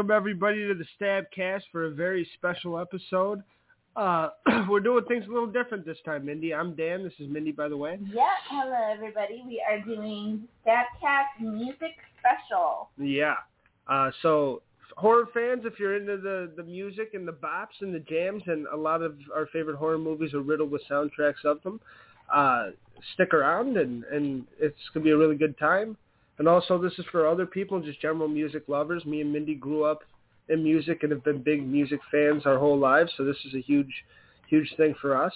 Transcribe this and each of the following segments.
Welcome everybody to the Stabcast for a very special episode. Uh, we're doing things a little different this time, Mindy. I'm Dan. This is Mindy, by the way. Yeah, hello everybody. We are doing Stabcast Music Special. Yeah. Uh, so horror fans, if you're into the, the music and the bops and the jams, and a lot of our favorite horror movies are riddled with soundtracks of them, uh, stick around and, and it's going to be a really good time. And also this is for other people, just general music lovers. Me and Mindy grew up in music and have been big music fans our whole lives, so this is a huge, huge thing for us.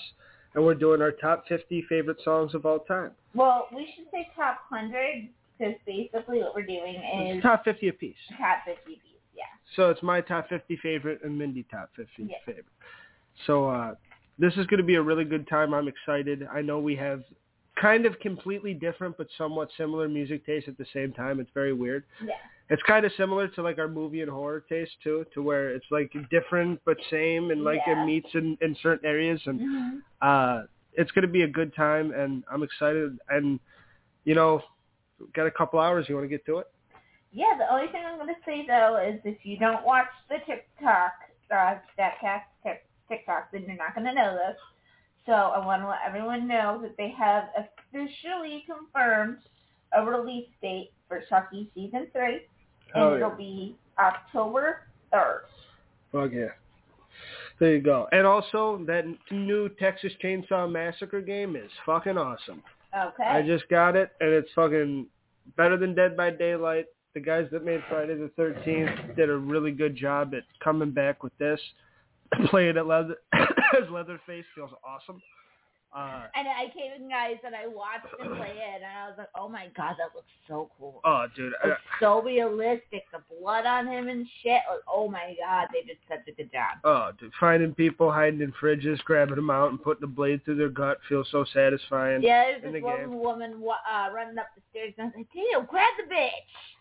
And we're doing our top 50 favorite songs of all time. Well, we should say top 100 because basically what we're doing is It's top 50 apiece. top 50 piece. Yeah. So it's my top 50 favorite and Mindy top 50 Yeah. favorite. So uh, this is going to be a really good time. I'm excited. I know we have kind of completely different but somewhat similar music taste at the same time. It's very weird. Yeah. It's kind of similar to like our movie and horror taste too, to where it's like different but same and like Yeah. it meets in, in certain areas and hmm uh it's going to be a good time and I'm excited and you know got a couple hours you want to get to it Yeah, the only thing I'm going to say though is if you don't watch the TikTok, uh, Stabcast Tik- TikTok, then you're not going to know this. So I want to let everyone know that they have officially confirmed a release date for Chucky season three, and Oh, it'll be October third. Fuck yeah. There you go. And also, that new Texas Chainsaw Massacre game is fucking awesome. Okay. I just got it, and it's fucking better than Dead by Daylight. The guys that made Friday the 13th did a really good job at coming back with this. Playing it leather, as Leatherface feels awesome. Uh, and I came in, guys, and I watched him play it, and I was like, "Oh my god, that looks so cool! oh, dude. It's so realistic. The blood on him and shit. Like, oh my god, they just did such a good job." oh, dude. Finding people hiding in fridges, grabbing them out, and putting a blade through their gut feels so satisfying. Yeah, there's this the one game. woman uh, running up the stairs, and I was like, "Damn, grab the bitch!"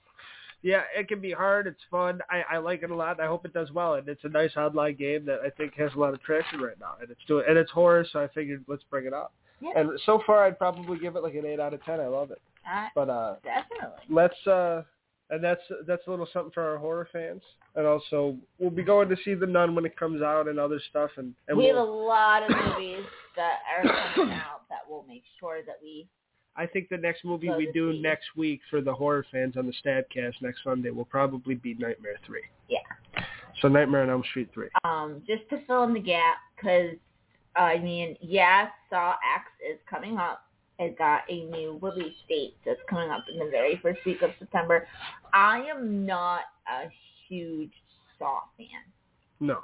Yeah, it can be hard. It's fun. I, I like it a lot. I hope it does well. And it's a nice online game that I think has a lot of traction right now. And it's doing and it's horror, so I figured let's bring it up. Yeah. And so far, I'd probably give it like an eight out of ten. I love it. Uh, But uh, definitely. let's uh, and that's that's a little something for our horror fans. And also, we'll be going to see the Nun when it comes out and other stuff. And and we have a lot of movies that are coming out that we'll make sure that we. I think the next movie we do next week for the horror fans on the Stabcast next Sunday will probably be Nightmare Three. Yeah. So Nightmare on Elm Street Three. Um, just to fill in the gap, because I mean, yeah, Saw X is coming up. It got a new release date that's coming up in the very first week of September. I am not a huge Saw fan. No.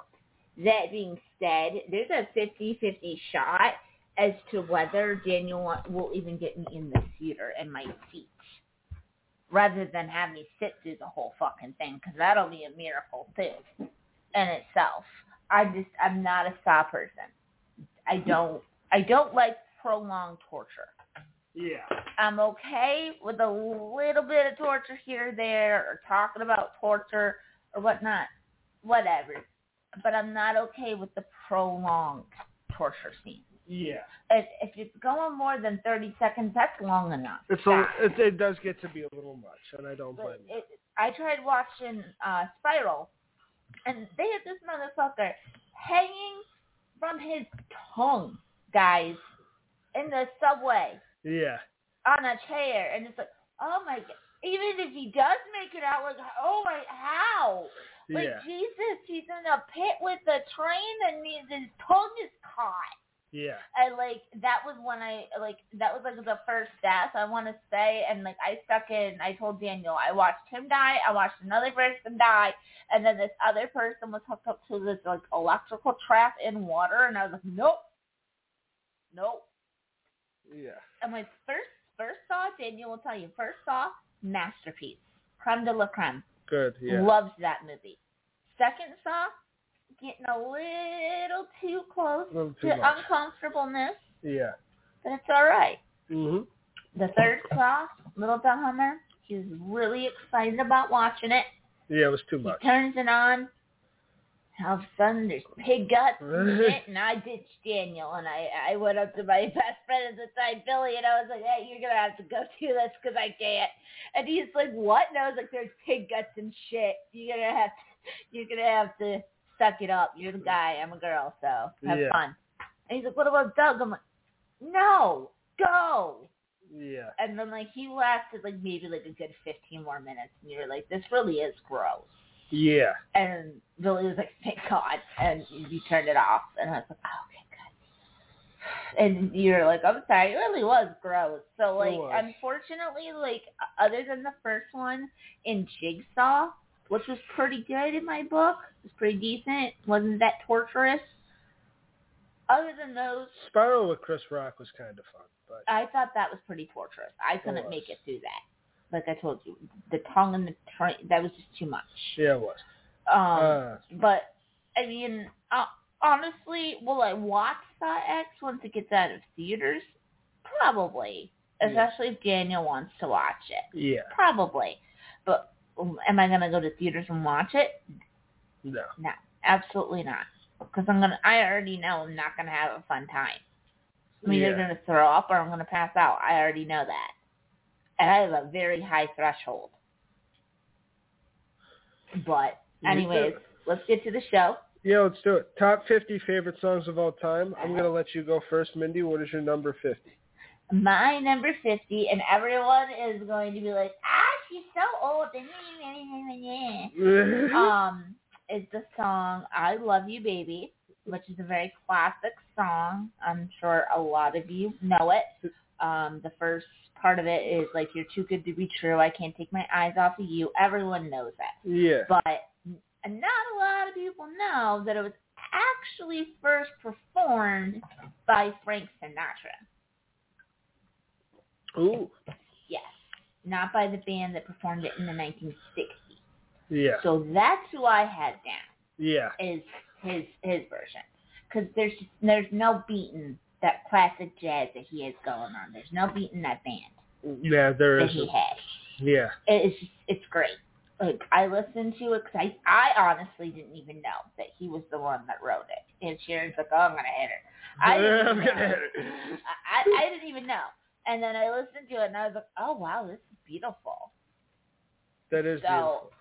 That being said, there's a 50-50 shot as to whether Daniel will even get me in the theater and my seat, rather than have me sit through the whole fucking thing, because that'll be a miracle too, in itself. I just, I'm not a saw person. I don't, I don't like prolonged torture. Yeah. I'm okay with a little bit of torture here or there, or talking about torture or whatnot, whatever. But I'm not okay with the prolonged torture scene. Yeah. If, if it's going more than 30 seconds, that's long enough. It's a, it, it does get to be a little much, and I don't blame you. I tried watching uh, Spiral, and they had this motherfucker hanging from his tongue, guys, in the subway. Yeah. on a chair, and it's like, oh my god. Even if he does make it out, like, oh my, how? Like Yeah. Jesus, he's in a pit with the train, and his tongue is caught. Yeah. And like that was when I like that was like the first death I want to say, and like I stuck in. I told Daniel I watched him die, I watched another person die, and then this other person was hooked up to this like electrical trap in water, and I was like, nope, nope. Yeah. And my first first saw, Daniel will tell you, first saw, masterpiece. Creme de la creme. Good. Yeah. Loves that movie. Second saw, getting a little too close little too to much. uncomfortableness, Yeah. but it's all right. Mhm. The third saw, Little Hummer, he was really excited about watching it. Yeah, it was too much. He turns it on. All of a sudden, there's pig guts in it, and I ditched Daniel, and I I went up to my best friend at the time, Billy, and I was like, "Hey, you're gonna have to go do this because I can't." And he's like, "What?" And I was like, "There's pig guts and shit. You're gonna have to You're gonna have to suck it up. You're the guy. I'm a girl, so have Yeah. fun. And he's like, what about Doug? I'm like, no, go. Yeah. And then like he lasted like maybe like a good 15 more minutes, and you're like, this really is gross. Yeah. And Billy was like, thank God, and you turned it off, and I was like, oh, okay, good. And you're like, I'm sorry, it really was gross. So like, unfortunately, like other than the first one in Jigsaw, which was pretty good in my book, it was pretty decent, wasn't that torturous. Other than those, Spiral with Chris Rock was kind of fun, but I thought that was pretty torturous. I couldn't make it through that. Like I told you, the tongue and the train, that was just too much. yeah, it was. Um, Uh, but I mean, uh, honestly, will I watch Saw X once it gets out of theaters? Probably, Yeah. especially if Daniel wants to watch it. yeah. Probably, but am I gonna go to theaters and watch it? No. No, absolutely not. Because I'm gonna, I already know I'm not gonna have a fun time. I'm either Yeah. gonna throw up or I'm gonna pass out. I already know that, and I have a very high threshold. But anyways, let's get to the show. Yeah, let's do it. Top 50 favorite songs of all time. I'm going to let you go first, Mindy. What is your number 50? My number 50, and everyone is going to be like, ah, she's so old. um, is the song I Love You Baby, which is a very classic song. I'm sure a lot of you know it. Um, the first part of it is like, you're too good to be true. I can't take my eyes off of you. Everyone knows that. yeah. But not a lot of people know that it was actually first performed by Frank Sinatra. Ooh. Yes. Not by the band that performed it in the 1960s. Yeah. So that's who I had down Yeah. is his his version. Because there's there's no beating that classic jazz that he has going on. There's no beating that band Yeah, there that is. he has. Yeah. It's just, it's great. Like I listened to it because I I honestly didn't even know that he was the one that wrote it. And Sharon's like, oh, I'm gonna hit her. I didn't I'm gonna hit it. I, I didn't even know. And then I listened to it and I was like, oh wow, this is beautiful. That is So, beautiful.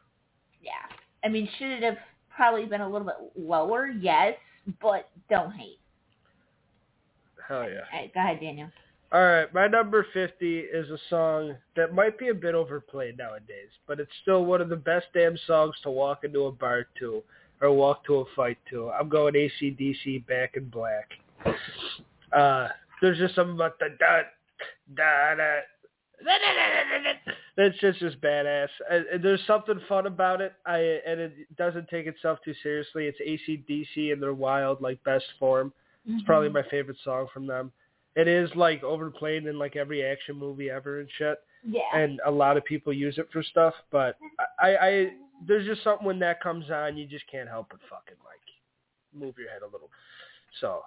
yeah. I mean, should it have probably been a little bit lower? Yes, but don't hate. Hell yeah. All right, go ahead, Daniel. All right, my number 50 is a song that might be a bit overplayed nowadays, but it's still one of the best damn songs to walk into a bar to or walk to a fight to. I'm going ACDC Back in Black. Uh, there's just something about the da da. It's just just badass. And, and there's something fun about it. I and it doesn't take itself too seriously. It's ACDC in their wild, like best form. It's probably mm-hmm. my favorite song from them. It is like overplayed in like every action movie ever and shit, yeah. and a lot of people use it for stuff. But I, I, there's just something when that comes on, you just can't help but fucking like move your head a little. So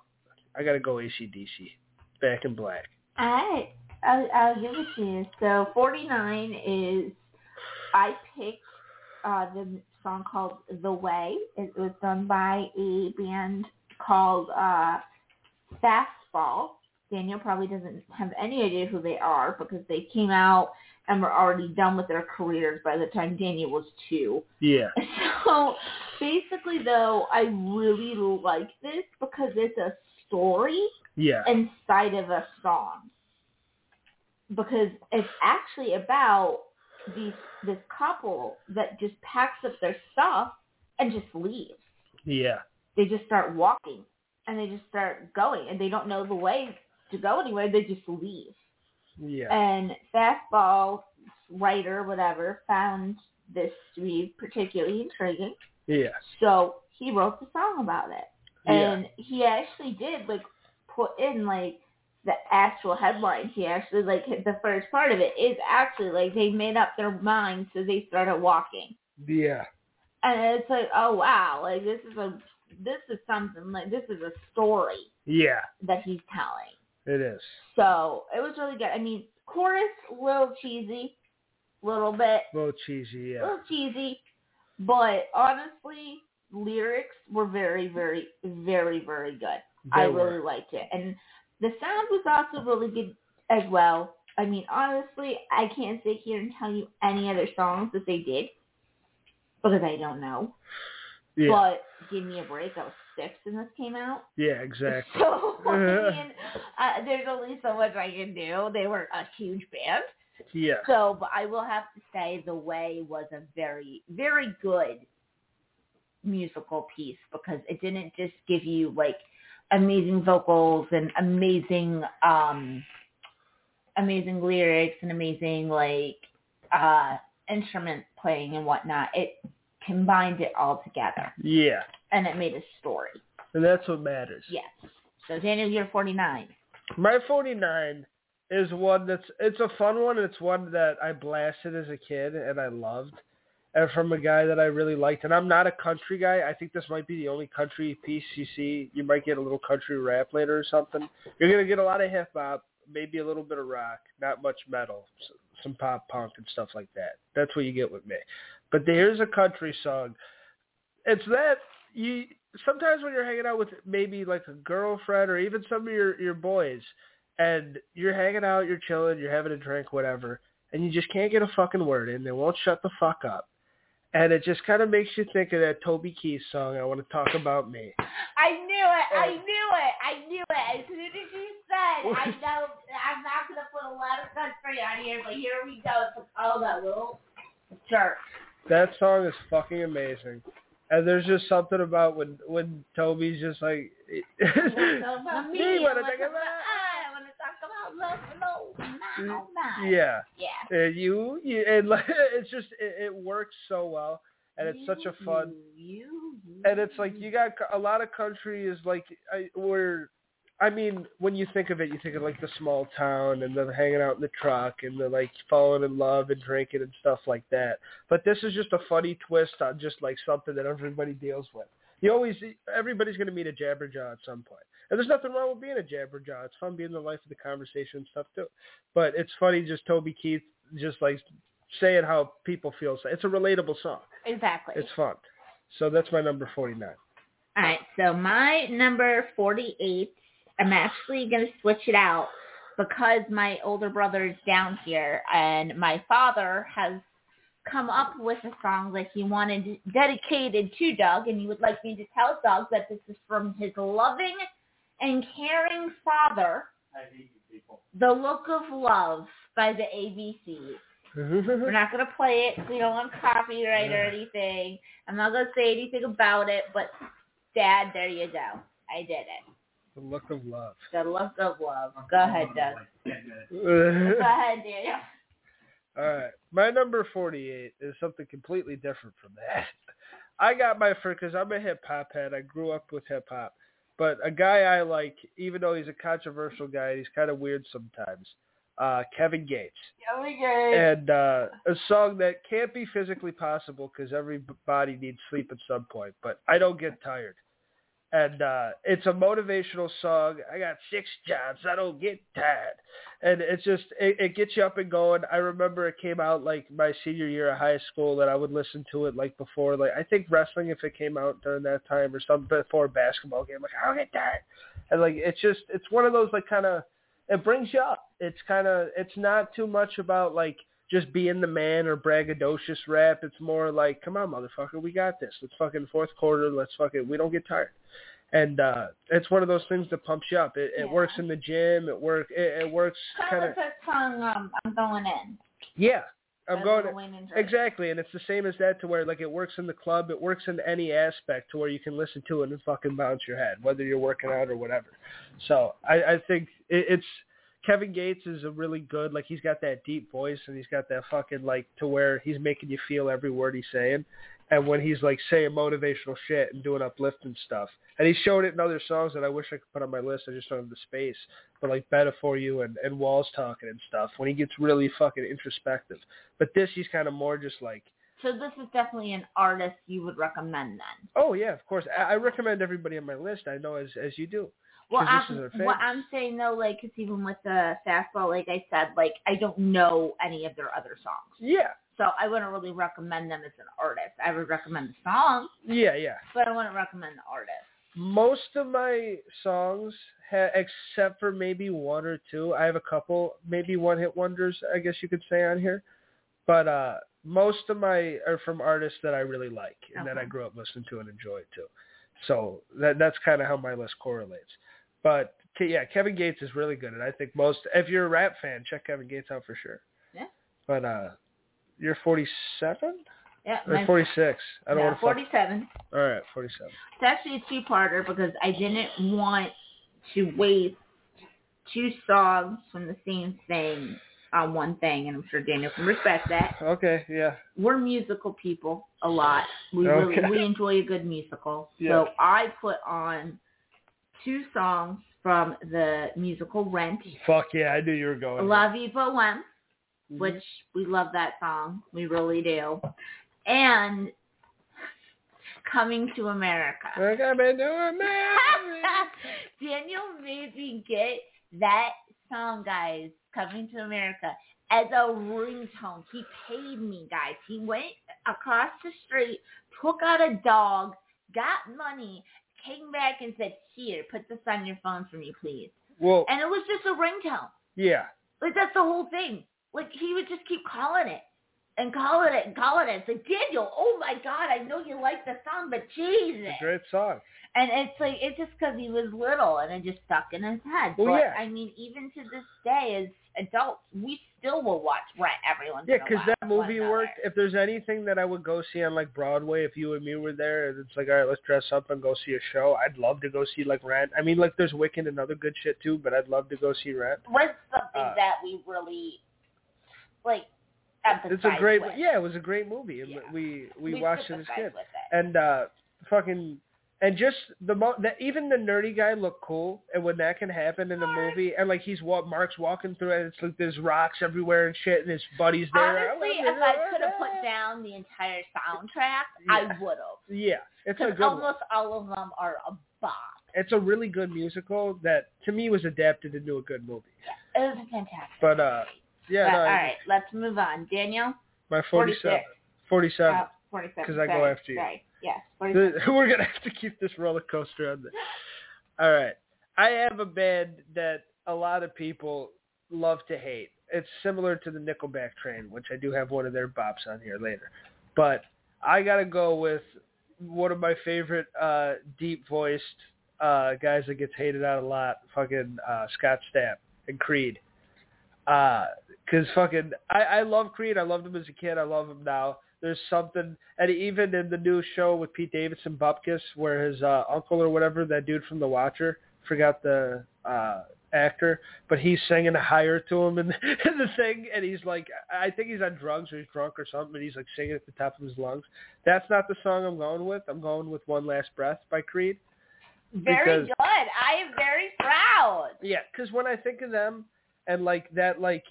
I gotta go ACDC, Back in Black. All right, I'll, I'll give it to you. So 49 is I picked uh, the song called The Way. It was done by a band called uh, Fastball. Daniel probably doesn't have any idea who they are because they came out and were already done with their careers by the time Daniel was two. Yeah, So basically, though, I really like this because it's a story yeah, inside of a song because it's actually about these this couple that just packs up their stuff and just leaves. yeah, They just start walking and they just start going and they don't know the way to go anywhere. They just leave. yeah, And fastball writer, whatever, found this to be particularly intriguing. yeah, So he wrote the song about it. yeah, And he actually did like put in like the actual headline. He actually like the first part of it is actually like they made up their minds so they started walking. yeah, And it's like, oh wow, like this is a this is something like this is a story yeah. that he's telling. It is. So it was really good. I mean, chorus a little cheesy, little bit, A little cheesy. a Yeah, little cheesy, but honestly, lyrics were very, very, very, very good. I They really liked it. And the sound was also really good as well. I mean, honestly, I can't sit here and tell you any other songs that they did. because I don't know. Yeah. But give me a break. I was six when this came out. yeah, exactly. So I mean, uh, there's only so much I can do. They were a huge band. Yeah. So, but I will have to say, The Way was a very, very good musical piece because it didn't just give you like amazing vocals and amazing, um, amazing lyrics and amazing like uh instrument playing and whatnot. It combined it all together Yeah. and it made a story. And that's what matters. Yes. So Daniel, you're 49. My 49 is one that's it's a fun one. It's one that I blasted as a kid and I loved, and from a guy that I really liked. And I'm not a country guy. I think this might be the only country piece you see. You might get a little country rap later or something. You're gonna get a lot of hip hop, maybe a little bit of rock, not much metal, some pop punk and stuff like that. That's what you get with me. But here's a country song. It's that you sometimes when you're hanging out with maybe like a girlfriend or even some of your your boys and you're hanging out, you're chilling, you're having a drink, whatever, and you just can't get a fucking word in. They won't shut the fuck up. And it just kind of makes you think of that Toby Keith song, I Want to Talk About Me. I knew it. I knew it. I knew it. As soon as you said, I know I'm not going to put a lot of country on here, but here we go. It's oh, that little jerk. That song is fucking amazing. And there's just something about when when Toby's just like me. I wanna wanna talk about- about- I want to talk about love, love, Mm-hmm. Oh, now, now. Yeah. Yeah. And you, you and it's just it, it works so well and it's such a fun You, you, and it's like you got a lot of country is like I, where I mean when you think of it you think of like the small town and the hanging out in the truck and the like falling in love and drinking and stuff like that but this is just a funny twist on just like something that everybody deals with you always everybody's going to meet a jabberjaw at some point and there's nothing wrong with being a jabberjaw it's fun being the life of the conversation and stuff too. But it's funny just Toby Keith just like saying how people feel. It's a relatable song. Exactly. it's fun. So that's my number 49 All right, so my number 48, I'm actually going to switch it out because my older brother is down here and my father has come up with a song that he wanted dedicated to Doug and he would like me to tell Doug that this is from his loving and caring father, The Look of Love by the ABCs. We're not going to play it. we don't want copyright or anything. I'm not going to say anything about it, but Dad, there you go. I did it. The look of love. The look of love. Go ahead, Doug. Go ahead, Daniel. right. My number 48 is something completely different from that. I got my first, because I'm a hip hop head. I grew up with hip hop. But a guy I like, even though he's a controversial guy, he's kind of weird sometimes. Uh, Kevin Gates. We go. And uh, a song that can't be physically possible because everybody needs sleep at some point. But I don't get tired. And uh, it's a motivational song. I got six jobs. I don't get tired. And it's just, it, it gets you up and going. I remember it came out like my senior year of high school that I would listen to it like before. Like I think wrestling, if it came out during that time or something before a basketball game, like I don't get tired. And like it's just, it's one of those like kind of, it brings you up. It's kind of, it's not too much about like just being the man or braggadocious rap. It's more like, come on, motherfucker, we got this. Let's fucking fourth quarter. Let's fucking, we don't get tired. And uh it's one of those things that pumps you up. It, it works in the gym. It work. It, it works Kind of that um, I'm going in. Yeah, I'm going. Lil Wayne and Drake. Exactly, and it's the same as that to where like it works in the club, it works in any aspect to where you can listen to it and fucking bounce your head, whether you're working out or whatever. So I, I think it, it's Kevin Gates is a really good like he's got that deep voice and he's got that fucking like to where he's making you feel every word he's saying. And when he's like saying motivational shit and doing uplifting stuff, and he's showed it in other songs that I wish I could put on my list. I just don't have the space. But like "Better for You" and and Walls talking and stuff. When he gets really fucking introspective. But this, he's kind of more just like, So this is definitely an artist you would recommend then. oh yeah, of course. I, I recommend everybody on my list. I know as as you do. Well, I'm, what. I'm saying though, like, 'cause even with the fastball, like I said, like I don't know any of their other songs, Yeah, so I wouldn't really recommend them as an artist. I would recommend the song, yeah, yeah. but I wouldn't recommend the artist. Most of my songs, ha- except for maybe one or two, I have a couple, maybe one hit wonders, I guess you could say on here. But uh most of my are from artists that I really like and that I grew up listening to and enjoyed too. So that that's kind of how my list correlates. But yeah, Kevin Gates is really good, and I think most if you're a rap fan, check Kevin Gates out for sure. Yeah. But uh, you're 47 Yeah, or my- 46. I don't no, want to. 47. All right, 47. It's actually a two-parter because I didn't want to waste two songs from the same thing on one thing, and I'm sure Daniel can respect that. Okay, yeah. We're musical people a lot. We Okay. really we enjoy a good musical. Yeah. So I put on two songs from the musical Rent, Fuck yeah, I knew you were going. La Vie Pour One, Mhm. which we love that song. We really do. And Coming to America. Like I've been doing that. Daniel made me get that song, guys, Coming to America, as a ringtone. He paid me, guys. He went across the street, took out a dog, got money, came back and said, here, put this on your phone for me, please. Well, And it was just a ringtone. yeah. Like, that's the whole thing. Like, he would just keep calling it. And calling it and calling it. It's like, Daniel, oh my God, I know you like the song, but Jesus. It's a great song. And it's like it's just because he was little and it just stuck in his head. Well, but yeah. I mean, even to this day, as adults, we still will watch Rent every once Yeah, in a because while. that movie worked. If there's anything that I would go see on like Broadway, if you and me were there, it's like, all right, let's dress up and go see a show. I'd love to go see like Rent. I mean, like there's Wicked and other good shit too, but I'd love to go see Rent. Rent's something Uh, that we really like It's a great, with. yeah, it was a great movie, and Yeah. we we, we watched it as kids. And uh fucking and just the mo that even the nerdy guy looked cool and when that can happen in a movie and like he's wa- Mark's walking through it and it's like there's rocks everywhere and shit and his buddies there Honestly, love if. I could have put down the entire soundtrack, I would have. yeah it's a Because good one. almost all of them are a bop. it's a really good musical that to me was adapted into a good movie It was fantastic. But, uh, yeah But, no, all I- right, let's move on. Daniel, my 47 47 Uh, I go after you. Sorry. Yes, 47. We're gonna have to keep this roller coaster on. The... All right, I have a band that a lot of people love to hate. It's similar to the Nickelback train, which I do have one of their bops on here later. But I gotta go with one of my favorite uh, deep voiced uh, guys that gets hated out a lot, fucking uh, Scott Stapp and Creed. Uh, cause fucking, I, I love Creed. I loved him as a kid. I love him now. There's something, and even in the new show with Pete Davidson, Bupkis, where his uh, uncle or whatever, that dude from The Watcher, forgot the uh, actor, but he's singing higher to him in the, in the thing, and he's like, I think he's on drugs or he's drunk or something, but he's like singing at the top of his lungs. That's not the song I'm going with. I'm going with One Last Breath by Creed. Very because- good. I am very proud. Yeah, because when I think of them and like that, like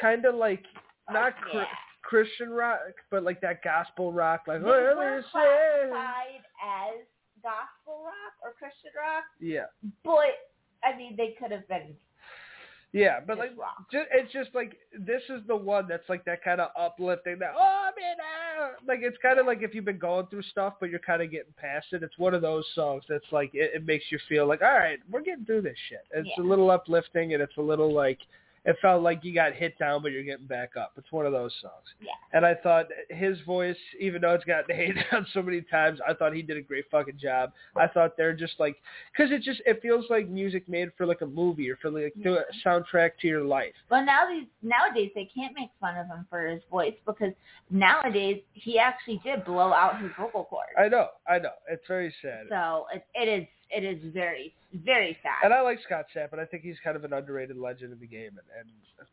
kind of like not Oh, cr- yeah. Christian rock, but like that gospel rock, like They "Let were classified as gospel rock or Christian rock, Yeah, but I mean they could have been yeah, but like rock. just, it's just like this is the one that's like that kind of uplifting that oh man ah," like it's kind of like if you've been going through stuff but you're kind of getting past it it's one of those songs that's like it, it makes you feel like all right we're getting through this shit. It's Yeah. a little uplifting and it's a little like it felt like you got hit down but you're getting back up it's one of those songs Yeah. and I thought his voice even though it's gotten hated on so many times I thought he did a great fucking job I thought they're just like because it just it feels like music made for like a movie or for like to a soundtrack to your life Well, now these nowadays they can't make fun of him for his voice because nowadays he actually did blow out his vocal cords. I know, I know. It's very sad. So it, it is it is very very sad. And I like Scott Stapp, and I think he's kind of an underrated legend of the game. And, and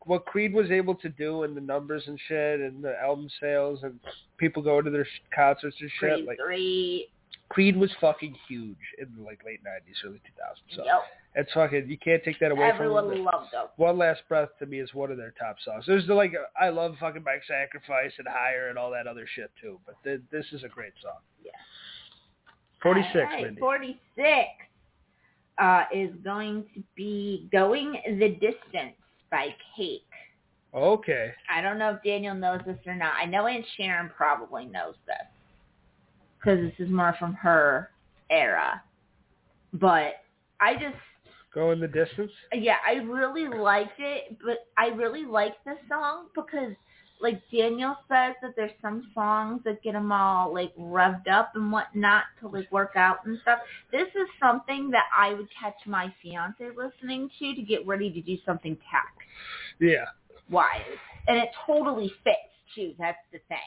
what Creed was able to do, and the numbers and shit, and the album sales, and people going to their sh- concerts and shit. Creed Like three. Creed was fucking huge in the like late '90s, early 2000s. So Yep. it's fucking you can't take that away Everyone from them. loved them. One Last Breath to me is one of their top songs. There's the like I love fucking My Sacrifice and Higher and all that other shit too, but th- this is a great song. Yeah. 46, All right, Mindy. 46 uh, is going to be Going the Distance by Cake. Okay. I don't know if Daniel knows this or not. I know Aunt Sharon probably knows this because this is more from her era. But I just, Going the distance? yeah, I really liked it, but I really liked this song because like Daniel says that there's some songs that get him all like revved up and whatnot to like work out and stuff. This is something that I would catch my fiance listening to to get ready to do something tech Yeah. wise, and it totally fits too. That's the thing.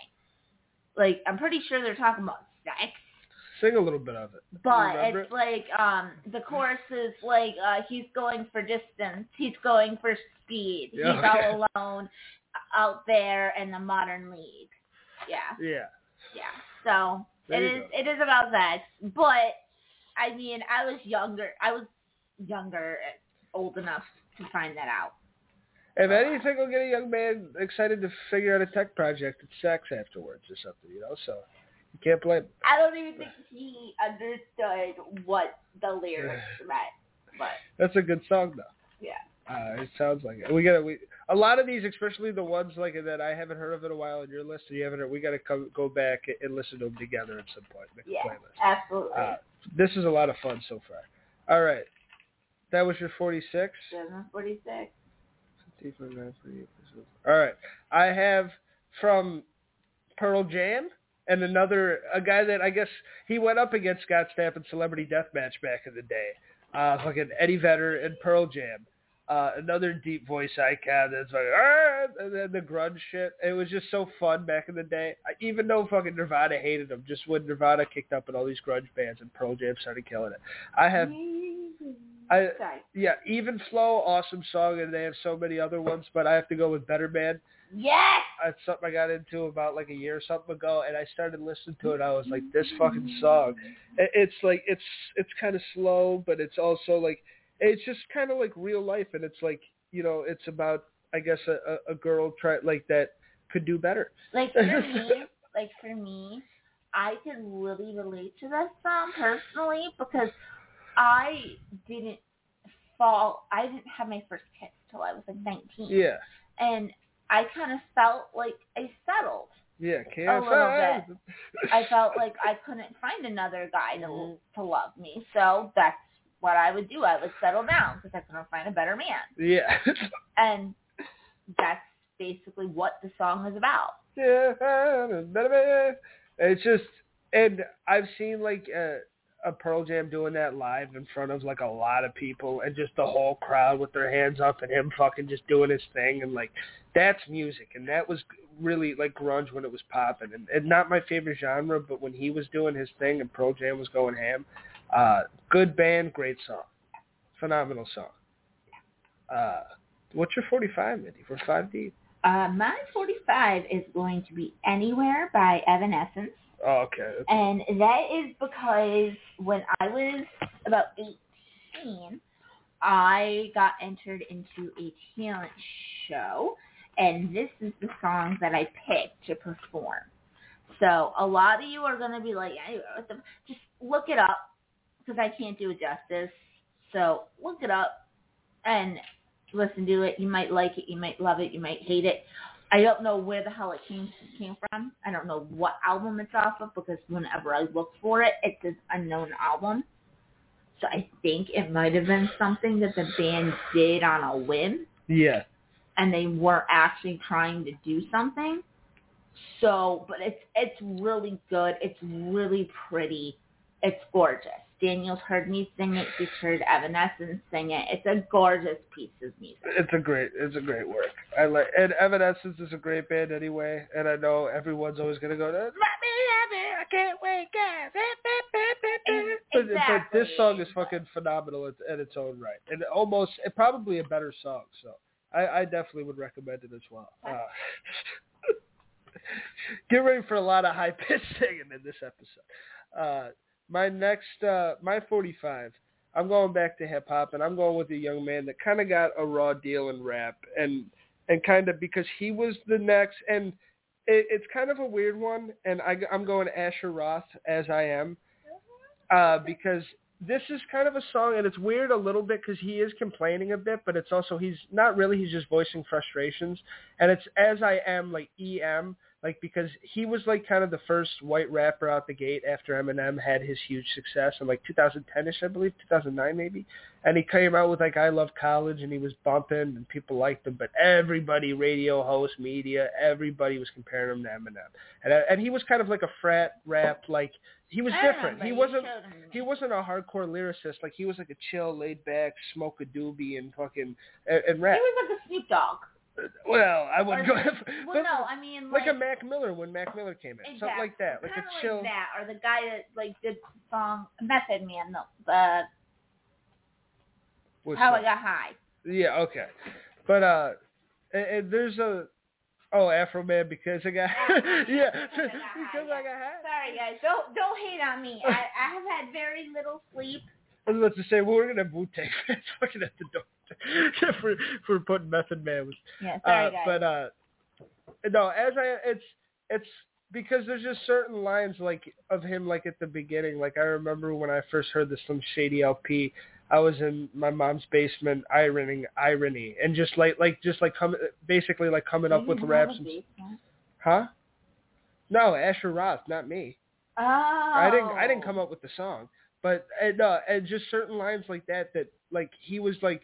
Like I'm pretty sure they're talking about sex, Sing a little bit of it. but it's like um the chorus is like uh he's going for distance, he's going for speed, Yeah, he's okay. all alone out there in the modern league. Yeah, Yeah. yeah. So There it is it is about that. but I mean I was younger. I was younger, old enough to find that out. If anything will get a young man excited to figure out a tech project, it's sex afterwards or something, you know. So you can't blame. him. I don't even think he understood what the lyrics meant. But That's a good song though. yeah. Uh, it sounds like it. We gotta we a lot of these, especially the ones like that I haven't heard of in a while on your list, and you haven't. heard, We gotta come, go back and listen to them together at some point. Make a Yeah. playlist. Absolutely. Uh, this is a lot of fun so far. All right, that was your forty-six. Seven forty six. All right, I have from Pearl Jam and another a guy that I guess he went up against Scott Stapp in Celebrity Deathmatch back in the day. Uh, fucking Eddie Vedder and Pearl Jam. Uh, another deep voice icon that's like, ah, and then the grunge shit. It was just so fun back in the day. I, even though fucking Nirvana hated them, just when Nirvana kicked up and all these grunge bands and Pearl Jam started killing it. I have I- Sorry. yeah, Even Flow, awesome song, and they have so many other ones, but I have to go with Better Man. Yes. That's something I got into about like a year or something ago, and I started listening to it. I was like, this fucking song. It- It's like it's it's kind of slow, but it's also like it's just kind of like real life, and it's like you know, it's about I guess a, a, girl try like that could do better. Like for me, like for me, I can really relate to this song personally because I didn't fall. I didn't have my first kiss till I was like nineteen. Yeah, And I kind of felt like I settled. yeah, can't A little bit. I felt like I couldn't find another guy to mm-hmm. to love me, so that's what I would do. I would settle down because I couldn't find a better man, Yeah. and that's basically what the song is about. Yeah. It's just, and I've seen like a, a Pearl Jam doing that live in front of like a lot of people, and just the whole crowd with their hands up, and him fucking just doing his thing, and like that's music, and that was really like grunge when it was popping, and, and not my favorite genre, but when he was doing his thing and Pearl Jam was going ham, uh, good band, great song, phenomenal song. Uh, what's your forty-five, Mindy? We're five deep. Uh, my 45 is going to be Anywhere by Evanescence. Oh, okay. And that is because when I was about 18, I got entered into a talent show, and this is the song that I picked to perform. So a lot of you are going to be like, "Hey, what the-" just look it up because I can't do it justice. So look it up and listen to it. You might like it, you might love it, you might hate it. I don't know where the hell it came came from. I don't know what album it's off of because whenever I look for it, it says unknown album. So I think it might have been something that the band did on a whim yeah. and they weren't actually trying to do something. So, but it's it's really good. It's really pretty. It's gorgeous. Daniel's heard me sing it. He's heard Evanescence sing it. It's a gorgeous piece of music. It's a great, it's a great work. I like, and Evanescence is a great band anyway. And I know everyone's always gonna go, "Let me have it, I can't wait, guys." But, but this song is fucking phenomenal in, at its own right, and almost, and probably a better song. So I, I definitely would recommend it as well. Uh, get ready for a lot of high pitched singing in this episode. Uh, my next, uh, my 45. I'm going back to hip hop, and I'm going with a young man that kind of got a raw deal in rap, and and kind of because he was the next, and it, it's kind of a weird one, and I, I'm going Asher Roth as I am, uh, because this is kind of a song, and it's weird a little bit because he is complaining a bit, but it's also he's not really, he's just voicing frustrations, and it's as I am like E M, like because he was like kind of the first white rapper out the gate after Eminem had his huge success in like 2010ish, I believe, 2009 maybe, and he came out with like I Love College and he was bumping and people liked him, but everybody, radio hosts, media, everybody was comparing him to Eminem, and uh, and he was kind of like a frat rap like he was different. He wasn't showed him to he wasn't a hardcore lyricist. Like he was like a chill, laid back, smoke a doobie and fucking and, and rap. He was like a Snoop Dogg. Well, I would Or go Well, no, I mean like like, a Mac Miller when Mac Miller came in, something like that, like Kinda a chill. Like that, or the guy that like did the song Method Man, no, the what's How that? I Got High. Yeah, okay, but uh, and, and there's a oh Afro Man because I got yeah because I got high, because I got high. Sorry guys, don't don't hate on me. I, I have had very little sleep. I was about to say well, we're gonna Tang fans fucking at the door for for putting Method Man with Yeah, sorry uh, guys. But uh, no, as I it's it's because there's just certain lines like of him like at the beginning. Like I remember when I first heard the Slim Shady LP, I was in my mom's basement ironing irony and just like like just like coming basically like coming up with raps and huh? No, Asher Roth, not me. Oh. I didn't I didn't come up with the song, but and, uh, and just certain lines like that that like he was like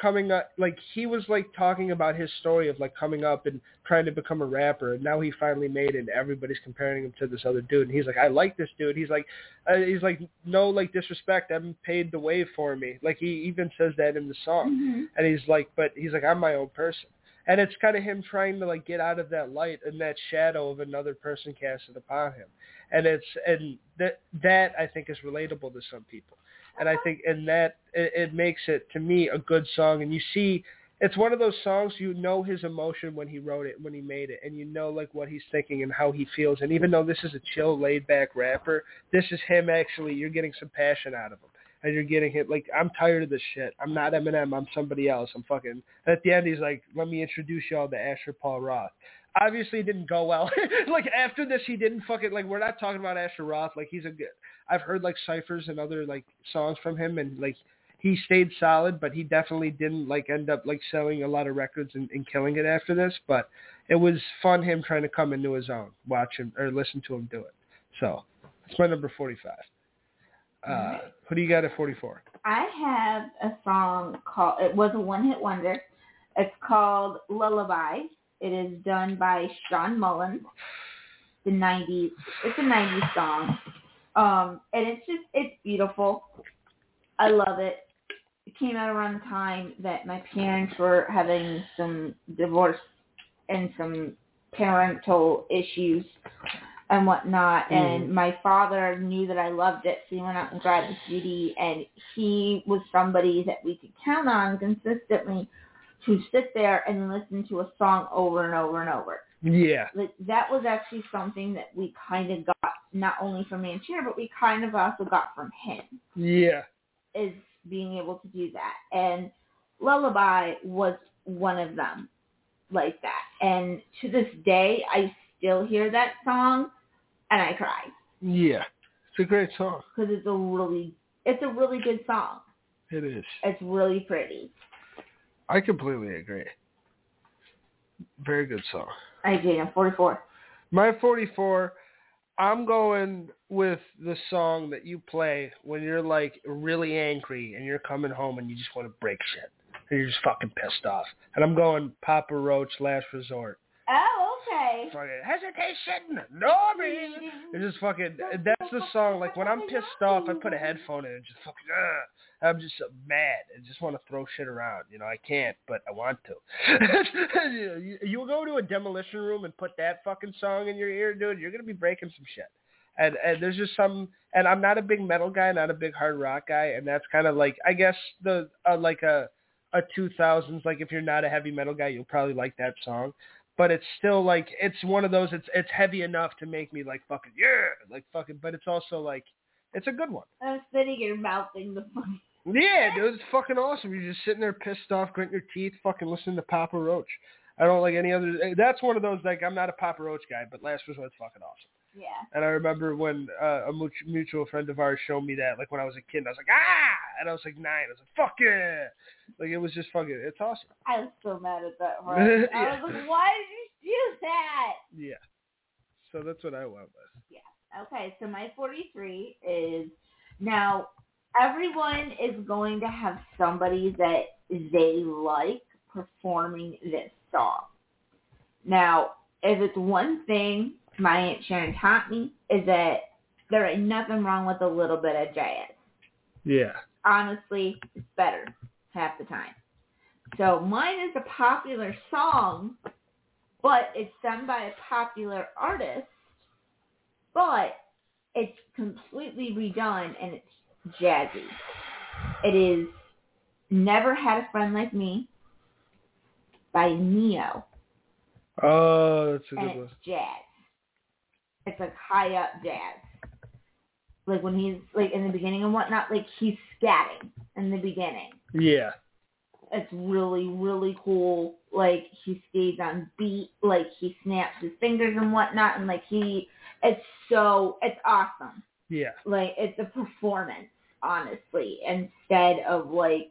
coming up like he was like talking about his story of like coming up and trying to become a rapper and now he finally made it and everybody's comparing him to this other dude and he's like I like this dude. He's like uh, he's like no like disrespect i'm paid the way for me. Like he even says that in the song Mhm. and he's like but he's like I'm my own person. And it's kind of him trying to like get out of that light and that shadow of another person casted upon him. And it's and that that I think is relatable to some people and I think and that it, it makes it to me a good song and you see it's one of those songs you know his emotion when he wrote it when he made it and you know like what he's thinking and how he feels and even though this is a chill laid back rapper this is him actually you're getting some passion out of him and you're getting hit like I'm tired of this shit. I'm not Eminem. I'm somebody else. I'm fucking. And At the end, he's like, "Let me introduce y'all to Asher Paul Roth." Obviously, it didn't go well. like after this, he didn't fucking like. We're not talking about Asher Roth. Like he's a good. I've heard like ciphers and other like songs from him, and like he stayed solid, but he definitely didn't like end up like selling a lot of records and, and killing it after this. But it was fun him trying to come into his own, watch him or listen to him do it. So it's my number forty-five. Uh, who do you got at forty-four? I have a song called. It was a one-hit wonder. It's called Lullaby. It is done by Shawn Mullins. The '90s. It's a '90s song, um, and it's just it's beautiful. I love it. It came out around the time that my parents were having some divorce and some parental issues and whatnot. And my father knew that I loved it, so he went out and grabbed the CD. And he was somebody that we could count on consistently to sit there and listen to a song over and over and over. Yeah, Like that was actually something that we kind of got not only from Manchester, but we kind of also got from him yeah, is being able to do that. And Lullaby was one of them like that. And to this day, I still hear that song and I cry yeah. It's a great song. because it's a really, it's a really good song. It is. It's really pretty. I completely agree. Very good song. I do. I'm 44. My 44, I'm going with the song that you play when you're like really angry and you're coming home and you just want to break shit. And you're just fucking pissed off. And I'm going Papa Roach, Last Resort. Okay. Fucking hesitation, no reason. It's just fucking. That's the song. Like when I'm pissed off, I put a headphone in and just fucking. Uh, I'm just so mad I just want to throw shit around. You know, I can't, but I want to. you, you go to a demolition room and put that fucking song in your ear, dude. You're gonna be breaking some shit. And and there's just some. And I'm not a big metal guy, not a big hard rock guy, and that's kind of like I guess the uh, like a a 2000s. Like if you're not a heavy metal guy, you'll probably like that song but it's still like it's one of those it's it's heavy enough to make me like fucking yeah like fucking but it's also like it's a good one. I'm sitting here mouthing the fucking. yeah dude it's fucking awesome. You're just sitting there pissed off gritting your teeth fucking listening to papa roach. I don't like any other that's one of those like i'm not a papa roach guy but last resort's fucking awesome Yeah. and i remember when uh, a mutual friend of ours showed me that like when i was a kid and i was like ah and i was like nine i was like fuck yeah like it was just fucking it's awesome I was so mad at that one. I was like, why did you do that? yeah So that's what I went with. Yeah. Okay, so my 43 is now everyone is going to have somebody that they like performing this song. Now, if it's one thing my Aunt Sharon taught me is that there ain't nothing wrong with a little bit of jazz. Yeah. Honestly, it's better half the time. So mine is a popular song, but it's sung by a popular artist, but it's completely redone and it's jazzy. It is Never Had a Friend Like Me by Ne-Yo. Oh, that's a and good one. it's jazz. It's like high up jazz. Like when he's like in the beginning and whatnot, like he's scatting in the beginning. Yeah. It's really, really cool. Like he stays on beat, like he snaps his fingers and whatnot and like he it's so it's awesome. Yeah. Like it's a performance, honestly, instead of like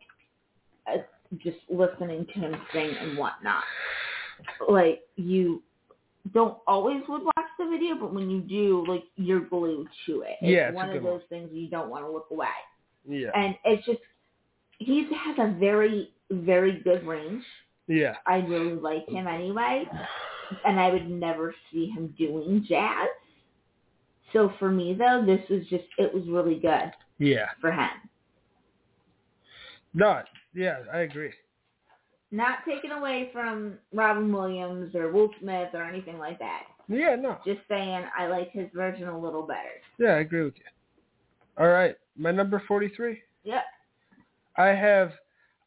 uh, just listening to him sing and whatnot. Like you don't always would watch the video, but when you do, like you're glued to it. It's Yeah, it's one of those one. things you don't want to look away. Yeah. And it's just he has a very, very good range. Yeah. I really like him anyway, and I would never see him doing jazz. So for me though, this was just it was really good Yeah. for him. No. Yeah, I agree. Not taken away from Robin Williams or Will Smith or anything like that. Yeah, no. Just saying I like his version a little better. Yeah, I agree with you. All right. My number 43. Yep. I have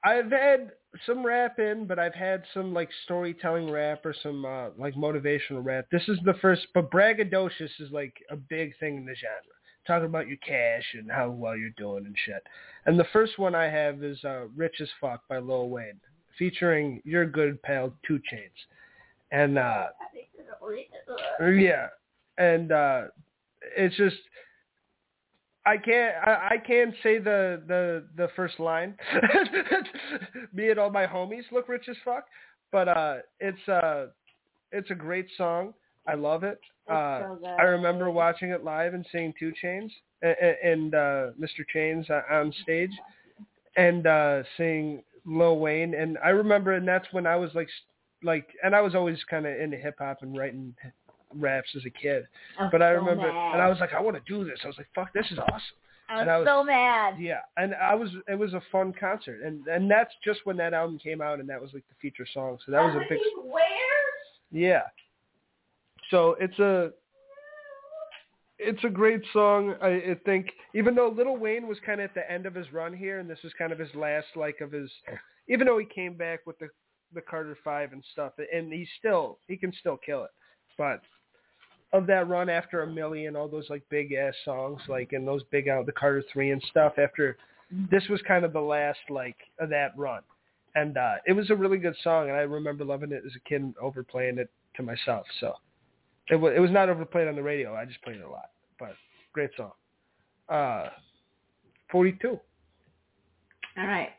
I've had some rap in, but I've had some like storytelling rap or some uh, like motivational rap. This is the first, but braggadocious is like a big thing in the genre. Talking about your cash and how well you're doing and shit. And the first one I have is uh, "Rich as Fuck" by Lil Wayne, featuring your good pal 2 Chainz. And uh, yeah, and uh, it's just I can't I, I can't say the the the first line. Me and all my homies look rich as fuck, but uh, it's uh it's a great song. I love it. Uh, so. I remember watching it live and seeing 2 Chainz and, and uh, Mr. Chains on stage, and uh, seeing Lil Wayne. And I remember, and that's when I was like, like, and I was always kind of into hip hop and writing raps as a kid. But I remember, mad. and I was like, I want to do this. I was like, fuck, this is awesome. I and I was was- so mad. Yeah, and I was, it was a fun concert, and and that's just when that album came out, and that was like the feature song. So that was a big, Where? yeah. So it's a, it's a great song. I, I think, even though Lil Wayne was kind of at the end of his run here, and this was kind of his last like of his, even though he came back with the the Carter Five and stuff, and he still he can still kill it, but of that run after a million, all those like big ass songs, like and those big out the Carter Three and stuff. After this was kind of the last like of that run, and uh it was a really good song, and I remember loving it as a kid, and overplaying it to myself. So it was it was not overplayed on the radio. I just played it a lot, but great song. Uh, forty two. All right.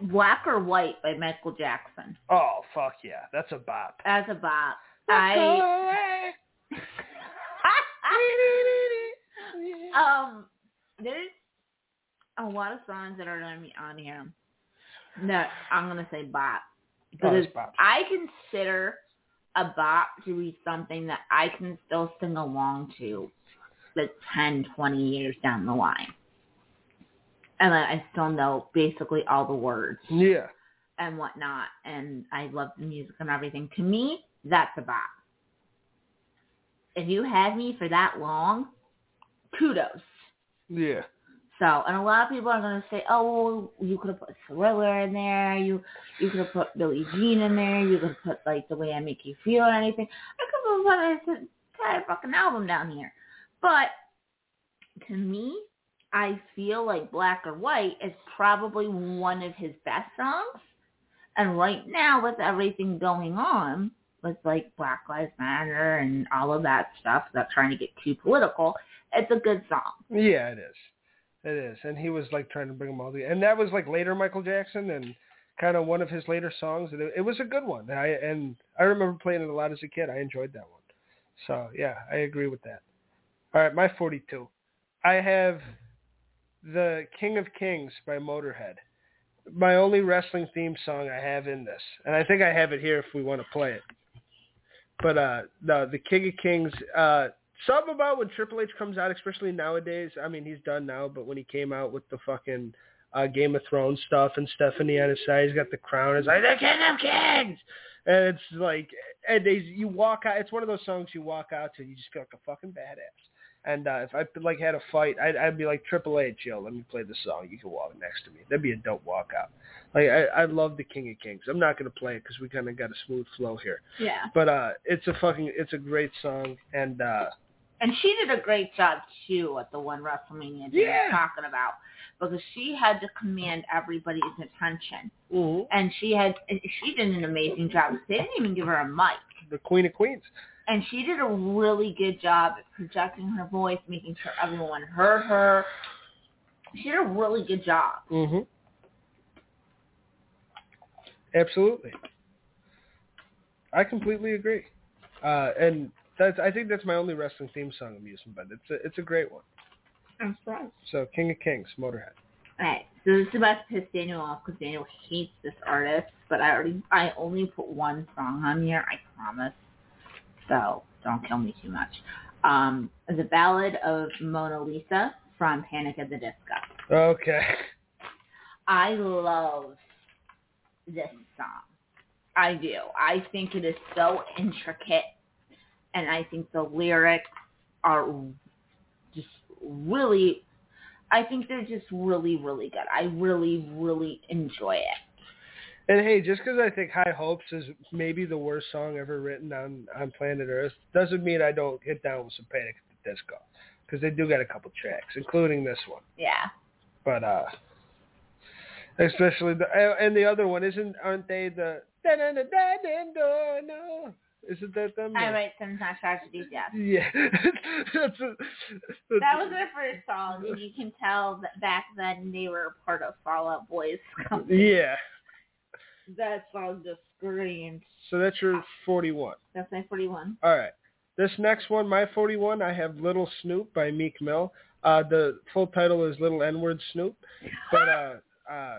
Black or White by Michael Jackson. Oh fuck yeah, that's a bop. As a bop. I um there's a lot of songs that are gonna be on here that I'm gonna say bop. Oh, Because bop. I consider a bop to be something that I can still sing along to like 10, 20 years down the line. And I I still know basically all the words Yeah. and whatnot, and I love the music and everything. To me, that's a bop. If you had me for that long, kudos. Yeah. So, and a lot of people are going to say, oh, you could have put Thriller in there, you you could have put Billie Jean in there, you could have put like The Way I Make You Feel or anything. I could have put an entire fucking album down here. But to me, I feel like Black or White is probably one of his best songs. And right now, with everything going on, with like Black Lives Matter and all of that stuff, without trying to get too political, it's a good song. Yeah, it is. It is, and he was like trying to bring them all together, and that was like later Michael Jackson, and kind of one of his later songs. And it, it was a good one. I and I remember playing it a lot as a kid. I enjoyed that one. So yeah, I agree with that. All right, my 42. I have the King of Kings by Motorhead. My only wrestling theme song I have in this, and I think I have it here if we want to play it. But uh, no, the King of Kings. Uh, something about when Triple H comes out, especially nowadays. I mean, he's done now, but when he came out with the fucking uh, Game of Thrones stuff and Stephanie on his side, he's got the crown. It's like the King of Kings, and it's like, and they, you walk out. It's one of those songs you walk out to, and you just feel like a fucking badass. And uh, if I like had a fight, I'd, I'd be like Triple H, yo, let me play the song. You can walk next to me. That'd be a dope walkout. Like I, I love the King of Kings. I'm not gonna play it because we kind of got a smooth flow here. Yeah. But uh, it's a fucking, it's a great song, and uh, And she did a great job too at the one WrestleMania Yeah. you're talking about because she had to command everybody's attention. mhm, And she had she did an amazing job. They didn't even give her a mic. the Queen of Queens. And she did a really good job at projecting her voice, making sure everyone heard her. She did a really good job. hmm Absolutely. I completely agree. Uh, and that's I think that's my only wrestling theme song I'm using, but it's a, it's a great one. I'm surprised. So King of Kings, Motorhead. Alright, so this is about to piss Daniel off because Daniel hates this artist, but I already I only put one song on here, I promise. So don't kill me too much. Um, the Ballad of Mona Lisa from Panic at the Disco. Okay. I love this song. I do. I think it is so intricate, and I think the lyrics are just really. I think they're just really, really good. I really, really enjoy it. And hey, just because I think High Hopes is maybe the worst song ever written on on planet Earth doesn't mean I don't hit down with some Panic at the Disco because they do got a couple tracks, including this one. Yeah. But uh, especially the and the other one isn't aren't they the no isn't that them? I write sometimes tragedies. Yeah. Yeah, that's a, that's That was their first song, and you can tell that back then they were part of Fall Out Boys. yeah. That song just screamed. So that's your forty-one. That's my 41. All right. This next one, my 41, I have Little Snoop by Meek Mill. Uh, the full title is Little N-Word Snoop. But, uh, uh,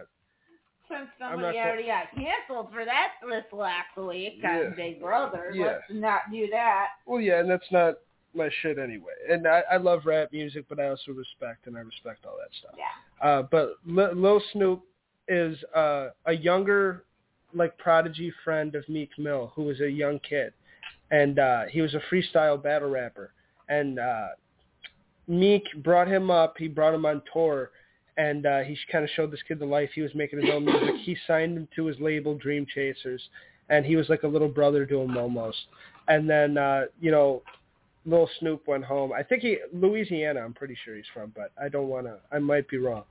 Since somebody already got canceled for that this last week on Yeah. Big Brother, Yeah. let's not do that. well, yeah, and that's not my shit anyway. And I, I love rap music, but I also respect, and I respect all that stuff. Yeah. Uh, but L- Lil Snoop is uh, a younger, like, prodigy friend of Meek Mill, who was a young kid. And uh, he was a freestyle battle rapper. And uh, Meek brought him up. He brought him on tour. And uh, he kind of showed this kid the life. He was making his own music. He signed him to his label, Dream Chasers. And he was like a little brother to him almost. And then, uh, you know, little Snoop went home. I think he Louisiana. I'm pretty sure he's from, but I don't want to. I might be wrong.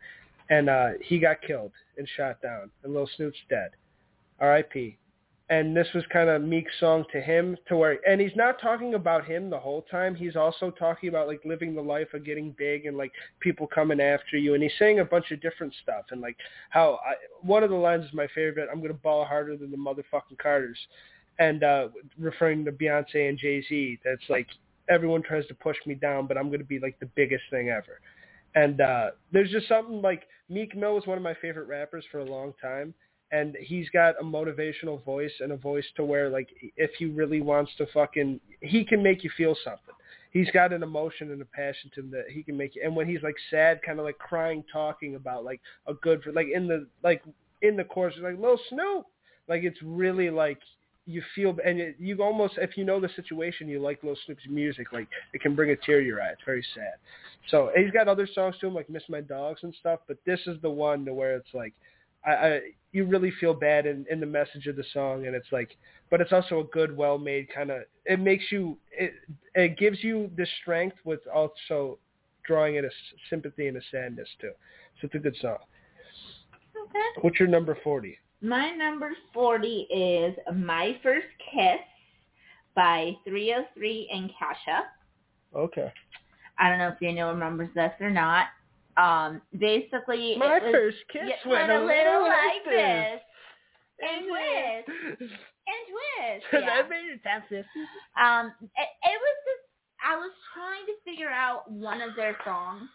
And uh, he got killed and shot down, and little Snoop's dead. R.I.P. And this was kind of Meek's song to him, to where, and he's not talking about him the whole time. He's also talking about like living the life of getting big and like people coming after you. And he's saying a bunch of different stuff and like how I, one of the lines is my favorite. I'm gonna ball harder than the motherfucking Carters, and uh referring to Beyonce and Jay Z. That's like everyone tries to push me down, but I'm gonna be like the biggest thing ever. And uh there's just something like Meek Mill was one of my favorite rappers for a long time and he's got a motivational voice and a voice to where like if he really wants to fucking he can make you feel something. He's got an emotion and a passion to him that he can make you and when he's like sad kind of like crying talking about like a good like in the like in the chorus like Lil Snoop like it's really like you feel and it, you almost if you know the situation you like Lil Snoop's music like it can bring a tear to your eye it's very sad so he's got other songs to him like Miss My Dogs and stuff but this is the one to where it's like I, I you really feel bad in, in the message of the song and it's like but it's also a good well made kind of it makes you it it gives you the strength with also drawing in a sympathy and a sadness too so it's a good song Okay. what's your number 40 My number 40 is My First Kiss by 3OH!3 and Kesha. okay I don't know if Daniel remembers this or not. Um, basically, my it was, first kiss yeah, went a little like this And twist. And twist. Yeah. made it that. Um, it, it was just, I was trying to figure out one of their songs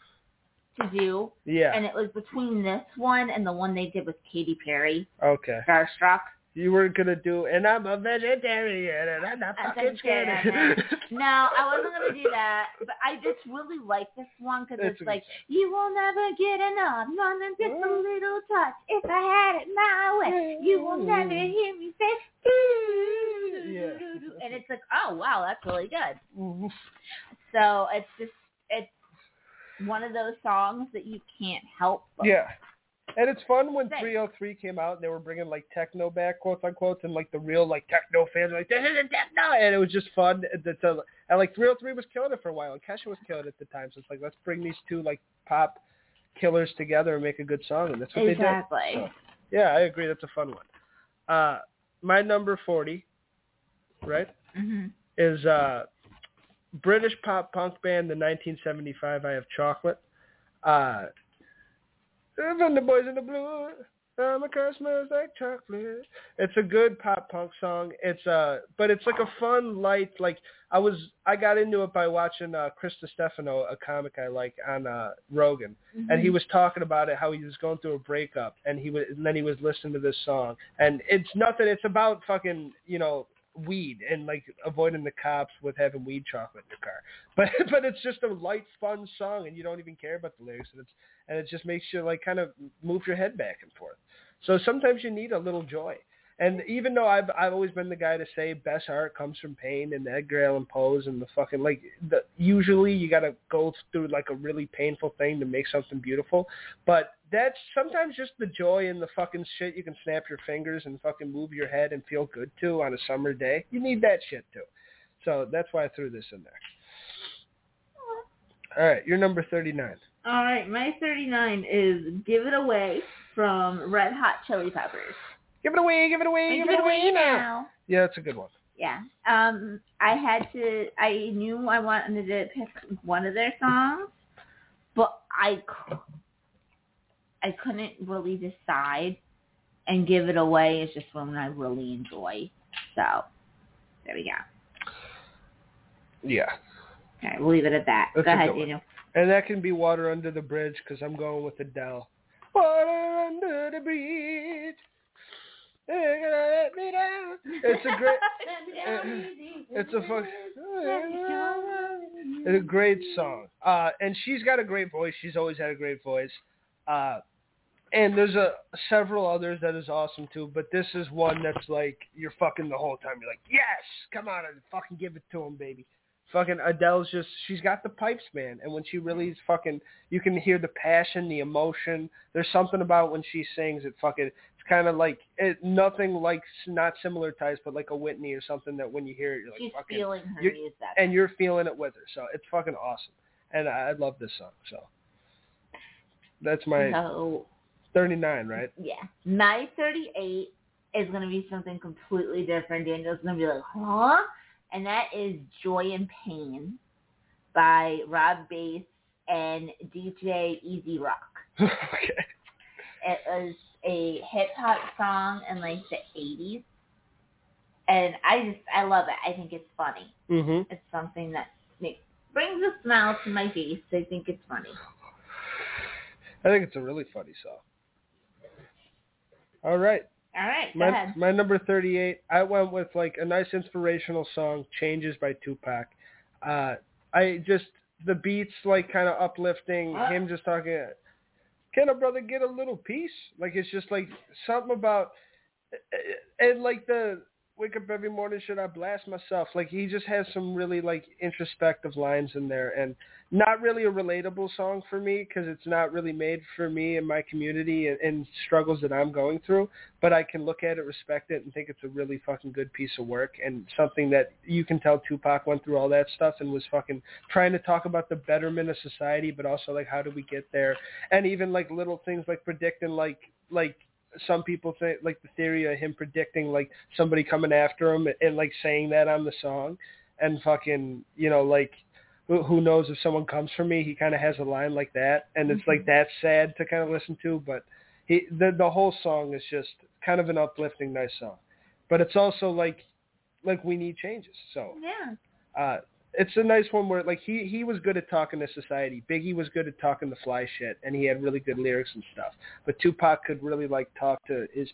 to do, Yeah. and it was between this one and the one they did with Katy Perry, okay. Starstruck. You weren't gonna do, and I'm a vegetarian, and I'm not I'm fucking scared. No, I wasn't gonna do that, but I just really like this one because it's like you will never get enough, not even just a mm. little touch. If I had it my way, you will never mm. hear me say. Yeah. And it's like, oh wow, that's really good. So it's just it's one of those songs that you can't help. But Yeah. And it's fun when Thanks. 3OH!3 came out and they were bringing like techno back, quote unquote, and like the real like techno fans were like this isn't techno, and it was just fun. And, to, and like 3OH!3 was killing it for a while, and Kesha was killing it at the time. So it's like let's bring these two like pop killers together and make a good song, and that's what exactly. they did. So, yeah, I agree. That's a fun one. Uh, my number 40, right, hmm is uh, British pop punk band, the 1975. I have chocolate. Uh, from the boys in the blue. Summer car smells like chocolate. It's a good pop punk song. It's uh, but it's like a fun, light. Like I was, I got into it by watching uh, Chris Stefano, a comic I like on uh, Rogan, and he was talking about it, how he was going through a breakup, and he was, and then he was listening to this song, and it's nothing. It's about fucking, you know, weed and like avoiding the cops with having weed chocolate in your car. But but it's just a light, fun song, and you don't even care about the lyrics, and it's and it just makes you like kind of move your head back and forth. So sometimes you need a little joy. And even though I've I've always been the guy to say best art comes from pain and Edgar Allan Poe's and the fucking like the usually you got to go through like a really painful thing to make something beautiful, but that's sometimes just the joy in the fucking shit you can snap your fingers and fucking move your head and feel good to on a summer day. You need that shit too. So that's why I threw this in there. All right, you're number 39. All right, my 39 is "Give It Away" from Red Hot Chili Peppers. Give it away, give it away, give, it away now. Yeah, that's a good one. Yeah. Um, I had to. I knew I wanted to pick one of their songs, but I, I couldn't really decide. And "Give It Away" is just one I really enjoy. So, there we go. Yeah. Okay, we'll leave it at that. That's go ahead. Daniel. And that can be water under the bridge because I'm going with Adele. Water under the bridge. They're gonna let me down. It's a great. It's a fuck. It's a great song. Uh, and she's got a great voice. She's always had a great voice. Uh, and there's a several others that is awesome too. But this is one that's like you're fucking the whole time. You're like, yes, come on, and fucking give it to him, baby. Fucking Adele's just she's got the pipes, man. And when she really is fucking, you can hear the passion, the emotion. There's something about when she sings. It fucking it's kind of like it, nothing like not similar types, but like a Whitney or something that when you hear it, you're like She's fucking feeling her you're- music. and you're feeling it with her. So it's fucking awesome. And I, I love this song. So that's my so 39, right? Yeah. My 38 is going to be something completely different. Daniel's to be like, huh? And that is Joy and Pain by Rob Base and DJ E-Z Rock. okay. It was a hip hop song in like the 80s. And I just, I love it. I think it's funny. Mhm. It's something that makes, brings a smile to my face. I think it's funny. I think it's a really funny song. All right. All right, go My ahead. my number 38, I went with like a nice inspirational song, Changes by Tupac. Uh I just the beats like kind of uplifting, What? him just talking can a brother get a little peace? Like it's just like something about and like the wake up every morning should I blast myself? Like he just has some really like introspective lines in there and not really a relatable song for me because it's not really made for me and my community and, and struggles that I'm going through. But I can look at it, respect it, and think it's a really fucking good piece of work and something that you can tell Tupac went through all that stuff and was fucking trying to talk about the betterment of society, but also like how do we get there, and even like little things like predicting like like some people think like the theory of him predicting like somebody coming after him and, and like saying that on the song. And fucking you know like who, who knows if someone comes for me he kind of has a line like that. And it's like that's sad to kind of listen to but he the the whole song is just kind of an uplifting nice song. But it's also like like we need changes so. Yeah. uh it's a nice one where like he he was good at talking to society. Biggie was good at talking the fly shit, and he had really good lyrics and stuff. But Tupac could really like talk to his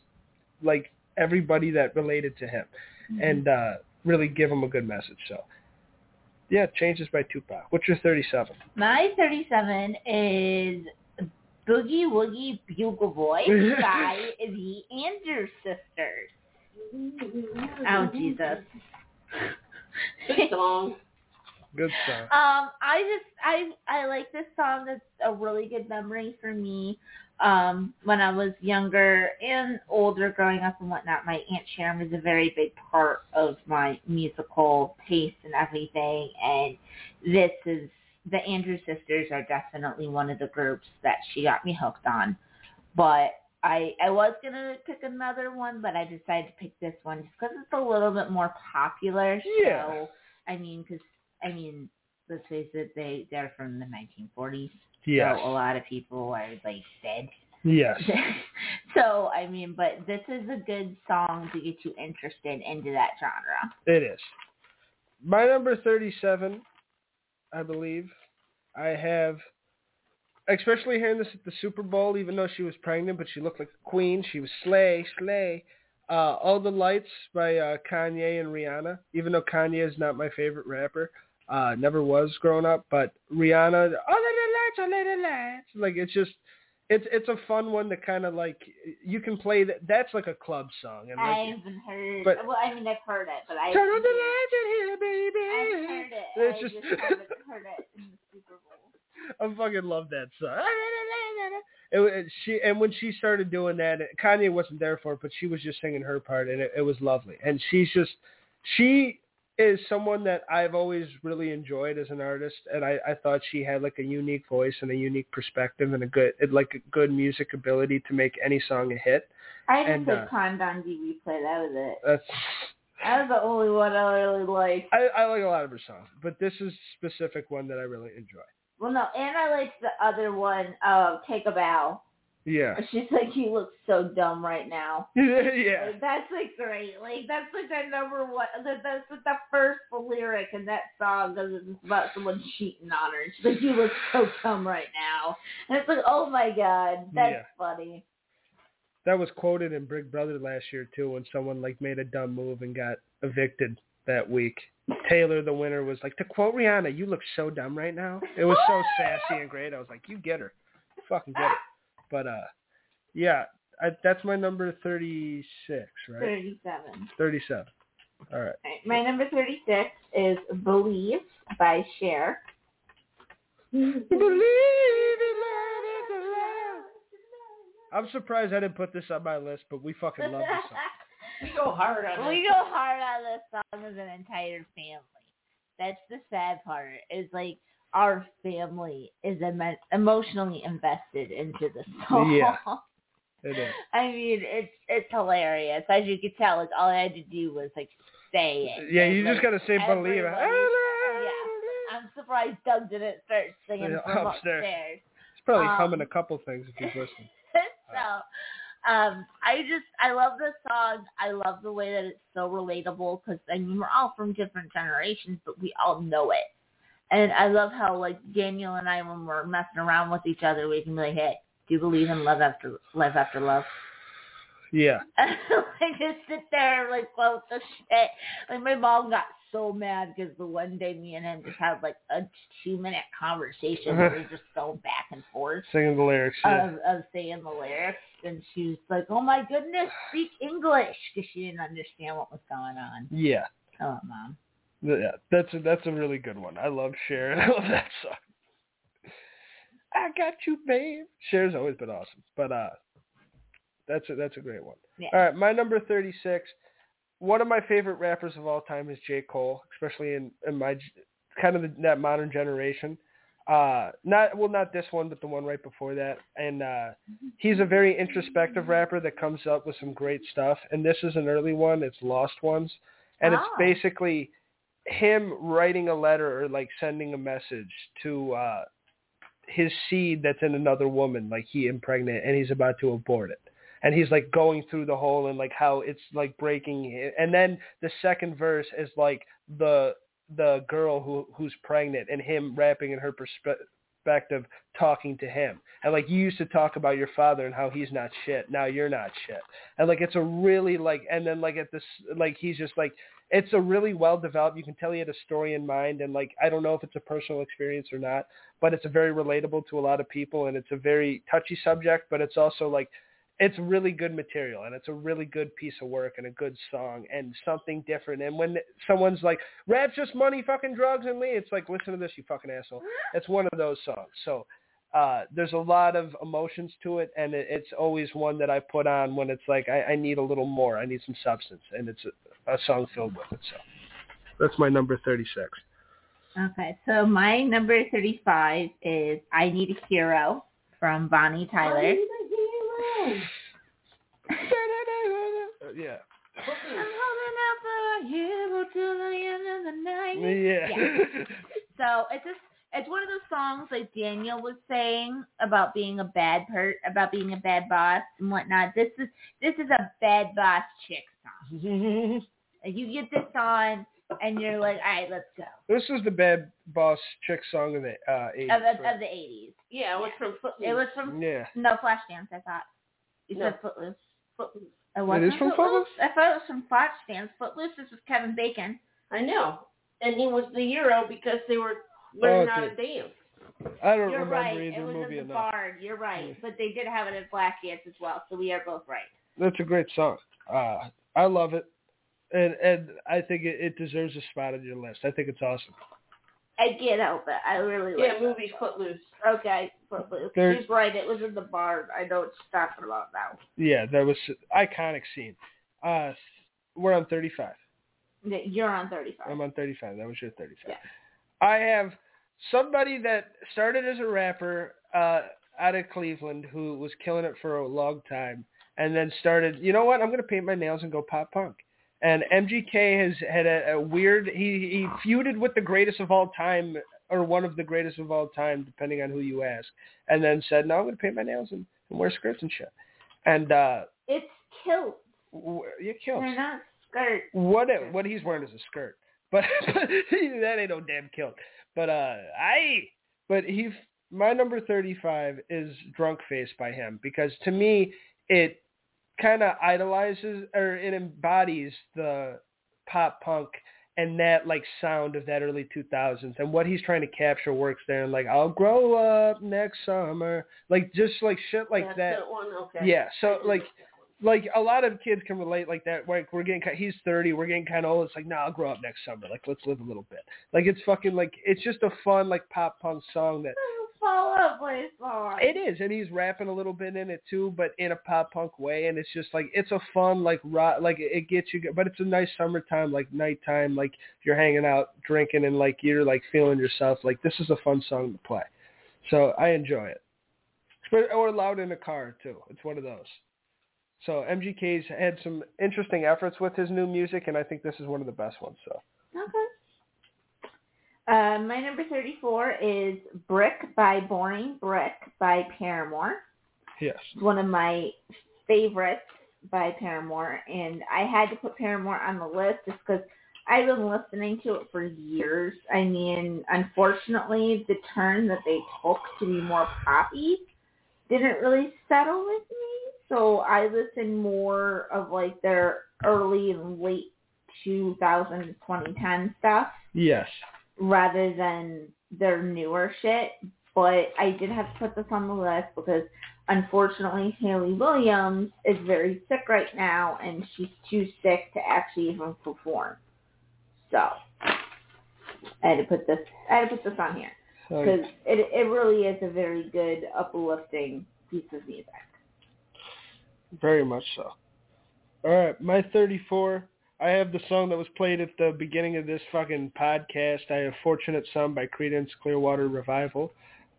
like everybody that related to him, Mm-hmm. and uh really give him a good message. So yeah, changes by Tupac. What's your thirty-seven? My 37 is Boogie Woogie Bugle Boy by the Andrews Sisters. Oh, Jesus. Good song. Good song. Um, I just I I like this song. It's a really good memory for me. Um, when I was younger and older, growing up and whatnot, my aunt Sharon was a very big part of my musical taste and everything. And this is the Andrews Sisters are definitely one of the groups that she got me hooked on. But I I was gonna pick another one, but I decided to pick this one just because it's a little bit more popular. Yeah. So I mean, because I mean, let's face it, they they're from the 1940s. Yes. So a lot of people are like dead. Yes. so I mean, but this is a good song to get you interested into that genre. It is. My number 37, I believe, I have, especially hearing this at the Super Bowl, even though she was pregnant, but she looked like a queen. She was slay, slay. Uh, All the Lights by uh, Kanye and Rihanna, even though Kanye is not my favorite rapper. Uh, never was growing up, but Rihanna, of the lights, of the lights. Like, it's just, it's it's a fun one to kind of like, you can play that. That's like a club song. And like, I haven't heard. but- well, I mean, I've heard it, but I Turn on the lights in here, baby. I've heard it. It's I just, just haven't heard it in the Super Bowl. I fucking love that song. It, it, she and when she started doing that, Kanye wasn't there for it, but she was just singing her part, and it, it was lovely. And she's just, she is someone that I've always really enjoyed as an artist, and I, I thought she had like a unique voice and a unique perspective and a good, like a good music ability to make any song a hit. I just And, put uh, Con Don DB play. That was it. That's That was the only one I really liked. I, I like a lot of her songs, but this is specific one that I really enjoy. Well, no, and I liked the other one, uh, Take a Bow. Yeah, She's like, you look so dumb right now. yeah, Like, that's like great. Like that's like the number one. That, that's like the first lyric in that song because it's about someone cheating on her. And She's like, you look so dumb right now. And it's like, oh my god, that's Yeah. funny. that was quoted in Big Brother last year too, when someone like made a dumb move and got evicted that week. Taylor, the winner, was like, to quote Rihanna, "You look so dumb right now." It was so sassy and great. I was like, "You get her, fucking get her." But uh, yeah, I, that's my number thirty-six, right? Thirty-seven. Thirty-seven. All right. Alright, My number thirty-six is "Believe" by Cher. Believe in love is love. I'm surprised I didn't put this on my list, but we fucking love this song. We go hard on we it. go hard on this song as an entire family. That's the sad part. Is like our family is emo- emotionally invested into the song. Yeah. It is. I mean, it's it's hilarious. As you could tell, like all I had to do was like say it. Yeah, you just like, gotta say believe. it. everybody- I'm surprised Doug didn't start singing Yeah, from upstairs. upstairs. He's probably Um, humming a couple things if he's listening. so um I just I love this song. I love the way that it's so relatable because I mean we're all from different generations, but we all know it. And I love how like Daniel and I when we're messing around with each other, we can be like, "Hey, do you believe in love after life after love?" Yeah. I just sit there like quote the shit. Like my mom got so mad because the one day me and him just had like a two minute conversation where we uh-huh. just go back and forth Singing the lyrics. Yeah. of, of saying the lyrics, and she was like, "Oh my goodness, speak English," because she didn't understand what was going on. yeah. Come on, mom. Yeah. That's a, that's a really good one. I love Cher I love that song. I got you, babe. Cher's always been awesome, but uh, that's a, that's a great one. Yeah. All right, my number thirty-six. One of my favorite rappers of all time is J. Cole, especially in, in my kind of the, that modern generation. Uh, not well, not this one, but the one right before that. And uh, he's a very introspective rapper that comes up with some great stuff. And this is an early one. It's Lost Ones, and it's Oh. basically him writing a letter or like sending a message to uh, his seed that's in another woman, like he impregnated, and he's about to abort it. And he's like going through the hole and like how it's like breaking and then the second verse is like the the girl who who's pregnant and him rapping in her perspective talking to him. And like you used to talk about your father and how he's not shit. Now you're not shit. And like it's a really like and then like at this like he's just like it's a really well developed you can tell he had a story in mind. And like i don't know if it's a personal experience or not but it's a very relatable to a lot of people. And it's a very touchy subject but it's also like it's really good material and it's a really good piece of work and a good song and something different. And when someone's like, rap's just money, fucking drugs and me, it's like, listen to this, you fucking asshole. It's one of those songs. So uh, there's a lot of emotions to it and it, it's always one that I put on when it's like, I, I need a little more. I need some substance. And it's a, a song filled with it. So that's my number 36. Okay, so my number 35 is I Need a Hero from Bonnie Tyler. Yeah. I'm holding out for a hero till the end of the night. Yeah. So it's just it's one of those songs like Daniel was saying about being a bad per about being a bad boss and whatnot. This is this is a bad boss chick song. You get this on and you're like, all right, let's go. this is the bad boss chick song of the uh, 80s. Of, of, right? of the 80s. Yeah, it was from Footloose. It was from yeah. no Flashdance. I thought you No. said Footloose. Footloose. It wasn't is from Footloose. I thought it was from Flashdance. Footloose is with Kevin Bacon. I know. And he was the hero because they were learning how to dance. I don't remember. You're remember right. either It was movie in the enough. Bard. You're right. Yeah. But they did have it at Flashdance as well, so we are both right. That's a great song. Uh, I love it. And and I think it, it deserves a spot on your list. I think it's awesome. I can't help it. I really Yeah, like movie's Footloose. it. Okay, Footloose. There- She's right. It was in the Bard. I know what you're talking about now. Yeah, that was iconic scene. Uh, we're on 35. You're on 35. I'm on 35. That was your 35. Yeah. I have somebody that started as a rapper uh, out of Cleveland who was killing it for a long time, and then started. You know what? I'm going to paint my nails and go pop punk. And MGK has had a, a weird. He he feuded with the greatest of all time, or one of the greatest of all time, depending on who you ask. And then said, "No, I'm going to paint my nails and, and wear skirts and shit." And uh, It's kilt. w- you killed. They're not skirts. What what he's wearing is a skirt, but that ain't no damn kilt. But uh, I but he my number thirty five is Drunk Face by him because to me it kind of idolizes or it embodies the pop punk and that like sound of that early 2000s and what he's trying to capture works there and like I'll grow up next summer like just like shit like That's that. Okay. yeah so like get that one. like a lot of kids can relate like that. Like we're getting, he's thirty, we're getting kind of old. It's like, nah, I'll grow up next summer. Like let's live a little bit. Like it's fucking like it's just a fun like pop punk song that Fall Out Boy song. it is, and he's rapping a little bit in it too, but in a pop punk way. And it's just like it's a fun like rock, like it gets you, go- but it's a nice summertime like nighttime like you're hanging out drinking and like you're like feeling yourself. Like this is a fun song to play, so I enjoy it. But- Or loud in a car too. It's one of those. So MGK's had some interesting efforts with his new music, and I think this is one of the best ones. So Okay. Uh, my number 34 is Brick by Boring Brick by Paramore. yes, It's one of my favorites by Paramore, and I had to put Paramore on the list just because I've been listening to it for years. I mean, unfortunately, the turn that they took to be more poppy didn't really settle with me, so I listen more of like their early and late 2000 to 2010 stuff yes, rather than their newer shit. But I did have to put this on the list because unfortunately Hayley Williams is very sick right now and she's too sick to actually even perform. So I had to put this I had to put this on here because it it really is a very good uplifting piece of music. very much so. All right, my 34. I have the song that was played at the beginning of this fucking podcast. I have "Fortunate Son" by Creedence Clearwater Revival.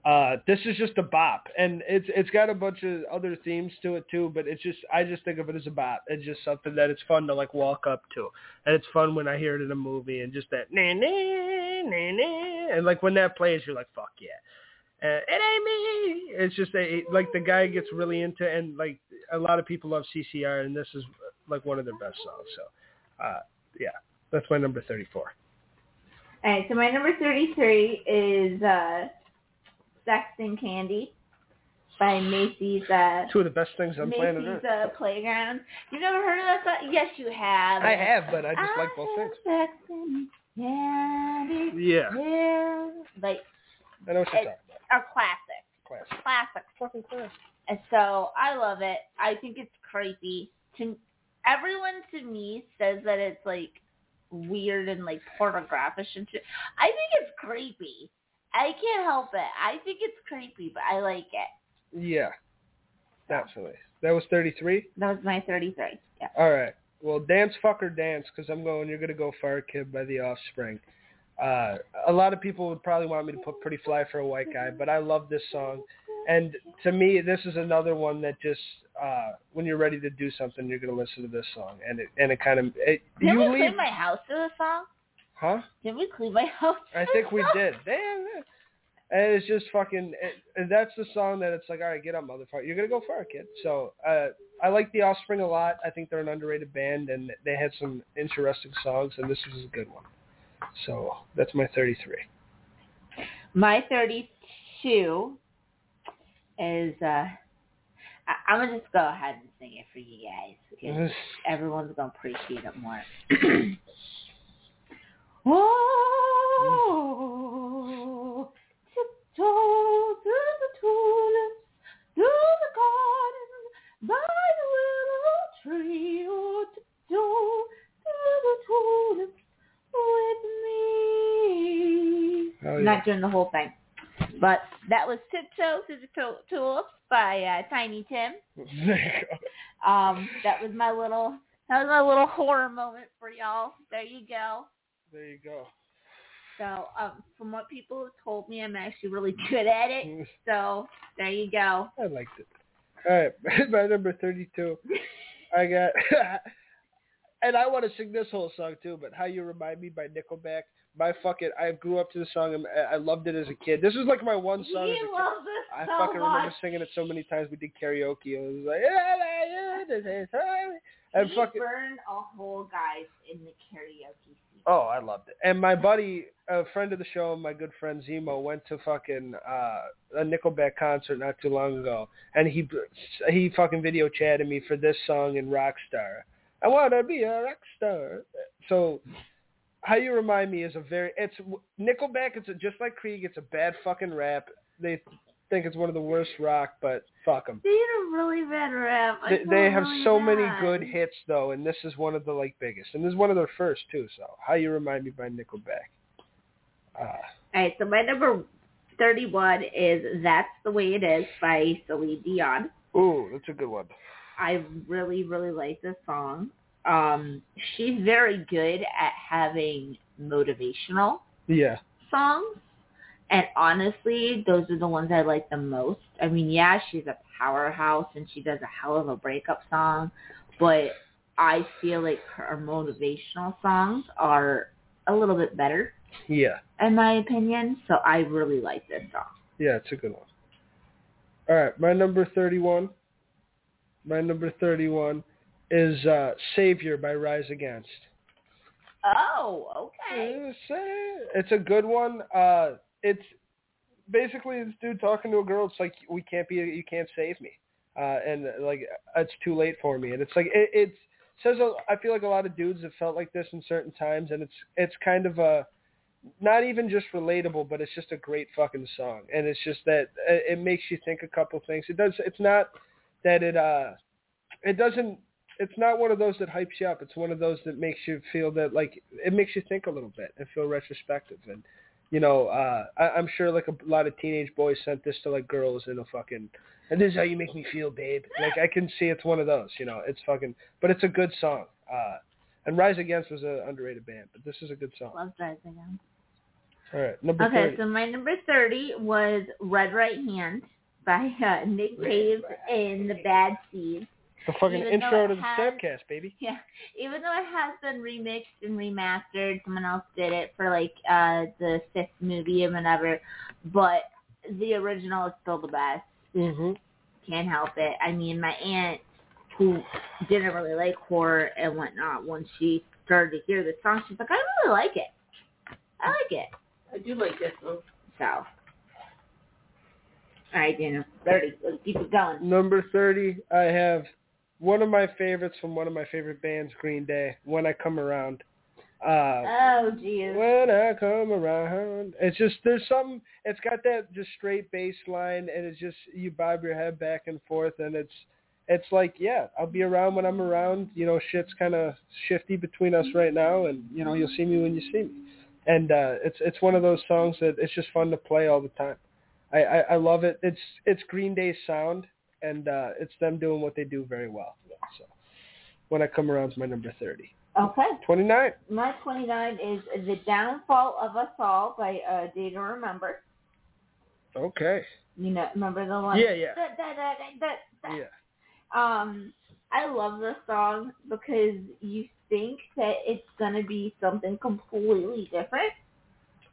Uh, this is just a bop, and it's it's got a bunch of other themes to it too. But it's just I just think of it as a bop. It's just something that it's fun to like walk up to, and it's fun when I hear it in a movie and just that nah nah nah nah, and like when that plays, you're like fuck yeah. Uh, it ain't me. It's just a like the guy gets really into and like a lot of people love CCR and this is like one of their best songs. So, uh, yeah, that's my number thirty-four. All right, so my number 33 is uh, Sex and Candy by Marcy's uh, Two of the best things on planet Marcy's Earth. uh, Playground. You never heard of that song? Yes, you have. I have, but I just like both have things. Sex and Candy. Yeah, Yeah. Like I know what you're talking about. a classic. Classic. Classic. Fucking classic. And so I love it. I think it's creepy. To everyone to me says that it's like weird and like pornographic and shit. I think it's creepy. I can't help it. I think it's creepy, but I like it. Yeah, absolutely. That was 33. That was my 33. Yeah. All right. Well, dance fucker dance because I'm going. You're gonna go Far Kid by The Offspring. Uh, a lot of people would probably want me to put Pretty Fly for a White Guy, but I love this song. And to me, this is another one that just uh, when you're ready to do something, you're gonna listen to this song, and it and it kind of it, Did you we leave, clean my house to the song? huh? Did we clean my house? I think we song? did. Damn. And it's just fucking. It, and that's the song that it's like, all right, get up, motherfucker. You're gonna go far, kid. So uh, I like the Offspring a lot. I think they're an underrated band, and they had some interesting songs, and this was a good one. So that's my 33. My 32 is, uh, I, I'm going to just go ahead and sing it for you guys because everyone's to appreciate it more. oh, tiptoe through the tulips, through the garden, by the willow tree. Oh, tiptoe through the tulips with me. Oh, I'm not doing the whole thing. But that was Tiptoe Through the Tulips by uh, Tiny Tim. there you go. Um, that was my little that was my little horror moment for y'all. There you go. There you go. So um, from what people have told me, I'm actually really good at it. So there you go. I liked it. All right, my number 32. I got, and I want to sing this whole song too, but How You Remind Me by Nickelback. My fucking, I grew up to the song and I- I loved it as a kid. This was like my one song You this I so fucking remember singing it so many times. We did karaoke. and It was like, "Yeah, yeah, this and fucking, burned a whole guys in the karaoke scene. oh, I loved it. And my buddy, a friend of the show, my good friend Zemo, went to fucking uh, a Nickelback concert not too long ago, and he he fucking video chatted me for this song in Rockstar. I wanna be a rock star. So. How you remind me is a very it's Nickelback. It's a, just like Creed. It's a bad fucking rap. They think it's one of the worst rock, but fuck them. They did a really bad rap. They, they have really so many good hits though, and this is one of the like biggest, and this is one of their first too. So, how you remind me by Nickelback? Uh, All right, so my number 31 is That's the Way It Is by Celine Dion. ooh, that's a good one. I really, really like this song. Um, she's very good at having motivational Yeah, songs. And honestly, those are the ones I like the most. I mean, yeah, she's a powerhouse and she does a hell of a breakup song, but I feel like her motivational songs are a little bit better, yeah, in my opinion. So I really like this song. yeah, it's a good one. All right, my number thirty-one. My number thirty-one is uh, "Savior" by Rise Against. Oh, okay. It's, a good one. Uh, it's basically this dude talking to a girl. It's like we can't be, you can't save me, uh, and like it's too late for me. And it's like it, it says. I feel like a lot of dudes have felt like this in certain times, and it's it's kind of a not even just relatable, but it's just a great fucking song. And it's just that uh, it makes you think a couple things. It does. It's not that it uh, it doesn't it's not one of those that hypes you up. It's one of those that makes you feel that like it makes you think a little bit and feel retrospective. And you know, uh, I, I'm sure like a lot of teenage boys sent this to like girls in a fucking. And this is how you make me feel, babe. Like I can see it's one of those. You know, it's fucking. But it's a good song. Uh, and Rise Against was an underrated band, but this is a good song. Love Rise Against. All right, number Okay, thirty. so my number 30 was Red Right Hand by uh, Nick Cave and the Bad Seeds. The fucking even intro to the has- Stabcast, baby. Yeah, even though it has been remixed and remastered, someone else did it for like uh the fifth movie and whatever, but the original is still the best. hmm Can't help it. I mean, my aunt, who didn't really like horror and whatnot, when she started to hear the song, she's like, I really like it. I like it. I do like that song. So. All right, Daniel. Thirty. Let's keep it going. Number 30, I have one of my favorites from one of my favorite bands, Green Day, When I Come Around. Uh, Oh, geez. when I come around. It's just, there's something, it's got that just straight bass line, and it's just, you bob your head back and forth, and it's, it's like, yeah, I'll be around when I'm around. You know, shit's kind of shifty between us right now, and, you know, you'll see me when you see me. And uh, it's it's one of those songs that it's just fun to play all the time. I, I, I love it. It's it's Green Day's sound, and uh, it's them doing what they do very well. So when I come around, is my number thirty. Okay. Twenty nine. My 29 is The Downfall of Us All by uh, Day to Remember. Okay. You know, remember the one? Yeah, yeah. Da, da, da, da, da. Yeah. Um, I love this song because you think that it's gonna be something completely different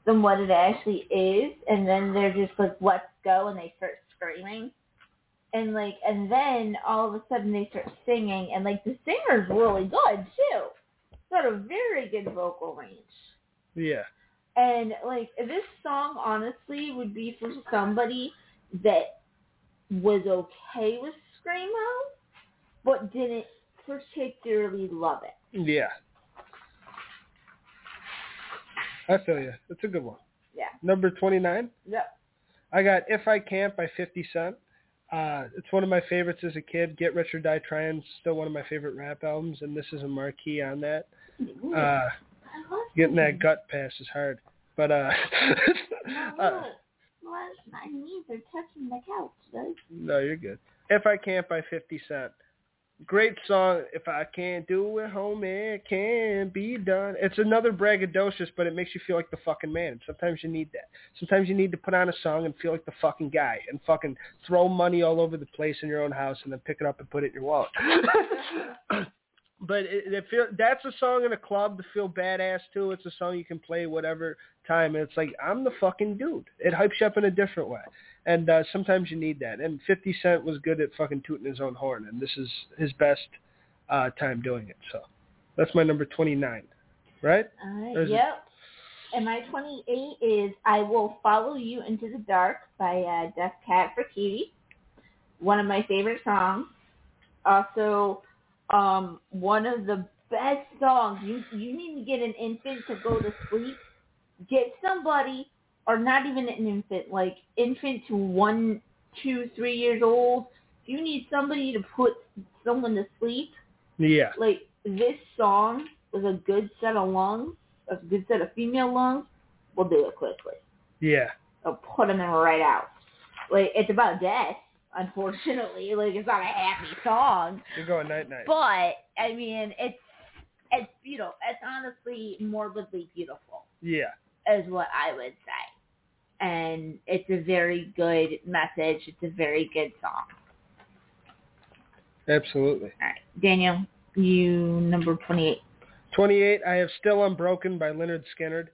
than what it actually is, and then they're just like, "Let's go," and they start screaming, and like, and then all of a sudden they start singing, and like the singer's really good too. Got a very good vocal range. Yeah. And like this song honestly would be for somebody that was okay with screamo, but didn't particularly love it. Yeah. I feel you. It's a good one. Yeah. Number 29, Yep. I got If I Can't by 50 Cent. Uh, it's one of my favorites as a kid. Get Rich or Die Trying still one of my favorite rap albums, and this is a marquee on that. Uh, getting that gut pass is hard. But, uh, uh my, knees are touching the couch, no, you're good. If I Can't by 50 Cent. Great song. If I can't do it, homie, it can't be done. It's another braggadocious, but it makes you feel like the fucking man. Sometimes you need that. Sometimes you need to put on a song and feel like the fucking guy and fucking throw money all over the place in your own house and then pick it up and put it in your wallet. but it, it feel, that's a song in a club to feel badass to. It's a song you can play whatever time. And it's like, I'm the fucking dude. It hypes you up in a different way. And uh, sometimes you need that. And 50 Cent was good at fucking tooting his own horn, and this is his best uh, time doing it. So that's my number 29, right? All right. There's a- Yep. And my 28 is I Will Follow You Into the Dark by uh, Death Cat for Kitty. One of my favorite songs. Also, um, one of the best songs. You you need to get an infant to go to sleep. Get somebody, or not even an infant, like infant to one, two, three years old. If you need somebody to put someone to sleep, Yeah. like this song with a good set of lungs, a good set of female lungs, We'll do it quickly. Yeah. It'll put them in right out. Like it's about death, unfortunately. Like it's not a happy song, You're going night night. but I mean it's it's you know it's honestly morbidly beautiful Yeah. is what I would say, and it's a very good message. It's a very good song. Absolutely. All right, Daniel, you number twenty eight. 28, I have Still Unbroken by Lynyrd Skynyrd.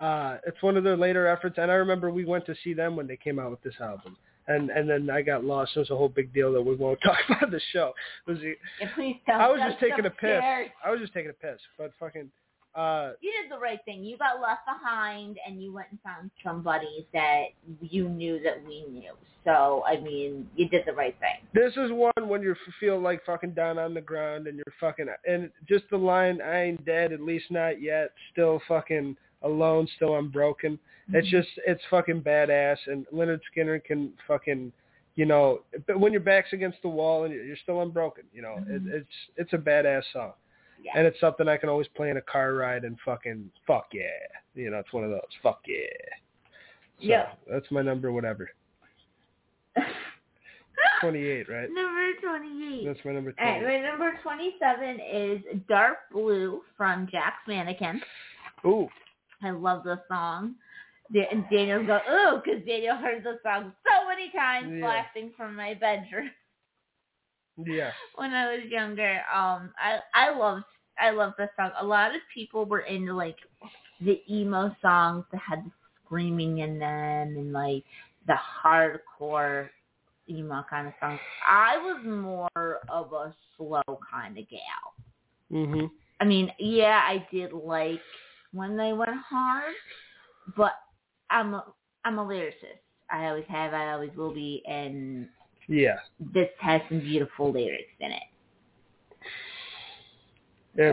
Uh, it's one of their later efforts, and I remember we went to see them when they came out with this album. And and then I got lost. It was a whole big deal that we won't talk about on the show. It was, And please tell I was just taking a piss. I was just taking a piss, but fucking, uh, You did the right thing. You got left behind, and you went and found somebody that you knew that we knew. So I mean, you did the right thing. this is one when you feel like fucking down on the ground and you're fucking, and just the line, I ain't dead, at least not yet, still fucking alone, still unbroken. It's just, it's fucking badass, and Lynyrd Skynyrd can fucking, you know, but when your back's against the wall and you're still unbroken, you know, it, Mhm. it's it's a badass song, Yeah. and it's something I can always play in a car ride and fucking fuck yeah, you know, it's one of those fuck yeah. So Yeah. that's my number, whatever. Twenty-eight, right? number twenty-eight. That's my number All right, my number twenty-seven is "Dark Blue" from Jack's Mannequin. Ooh, I love this song. And Daniel's go, ooh, because Daniel heard the song so many times Yeah. blasting from my bedroom. yeah, when I was younger. Um, I I loved I loved the song. A lot of people were into like the emo songs that had the screaming in them and like the hardcore emo kind of songs. I was more of a slow kind of gal. mhm, I mean, yeah, I did like when they went hard, but I'm a, I'm a lyricist. I always have. I always will be. And Yeah, this has some beautiful lyrics in it.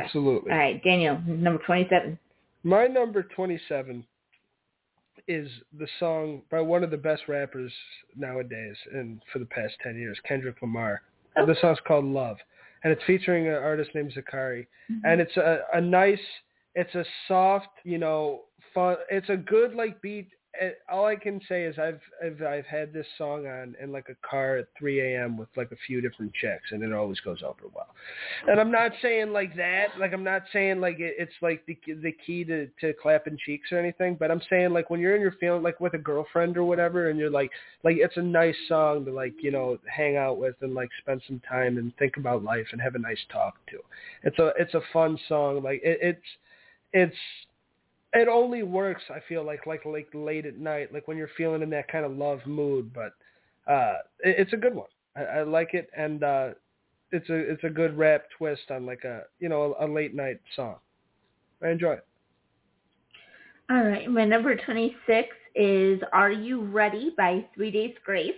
absolutely. All right, Daniel, number twenty-seven. My number 27 is the song by one of the best rappers nowadays and for the past 10 years, Kendrick Lamar. Oh. The song's called Love, and it's featuring an artist named Zacari. Mm-hmm. And it's a, a nice, it's a soft, you know, fun, it's a good like beat. All I can say is I've, I've I've had this song on in like a car at 3 a.m. with like a few different chicks, and it always goes over well. And I'm not saying like that, like I'm not saying like it, it's like the the key to to clapping cheeks or anything, but I'm saying like when you're in your feeling like with a girlfriend or whatever, and you're like like it's a nice song to like you know hang out with and like spend some time and think about life and have a nice talk to. It's a it's a fun song. Like it, it's it's it only works. I feel like like like late at night, like when you're feeling in that kind of love mood. But uh, it, it's a good one. I, I like it, and uh, it's a it's a good rap twist on like a you know a, a late night song. I enjoy it. All right, my number twenty-six is "Are You Ready" by Three Days Grace.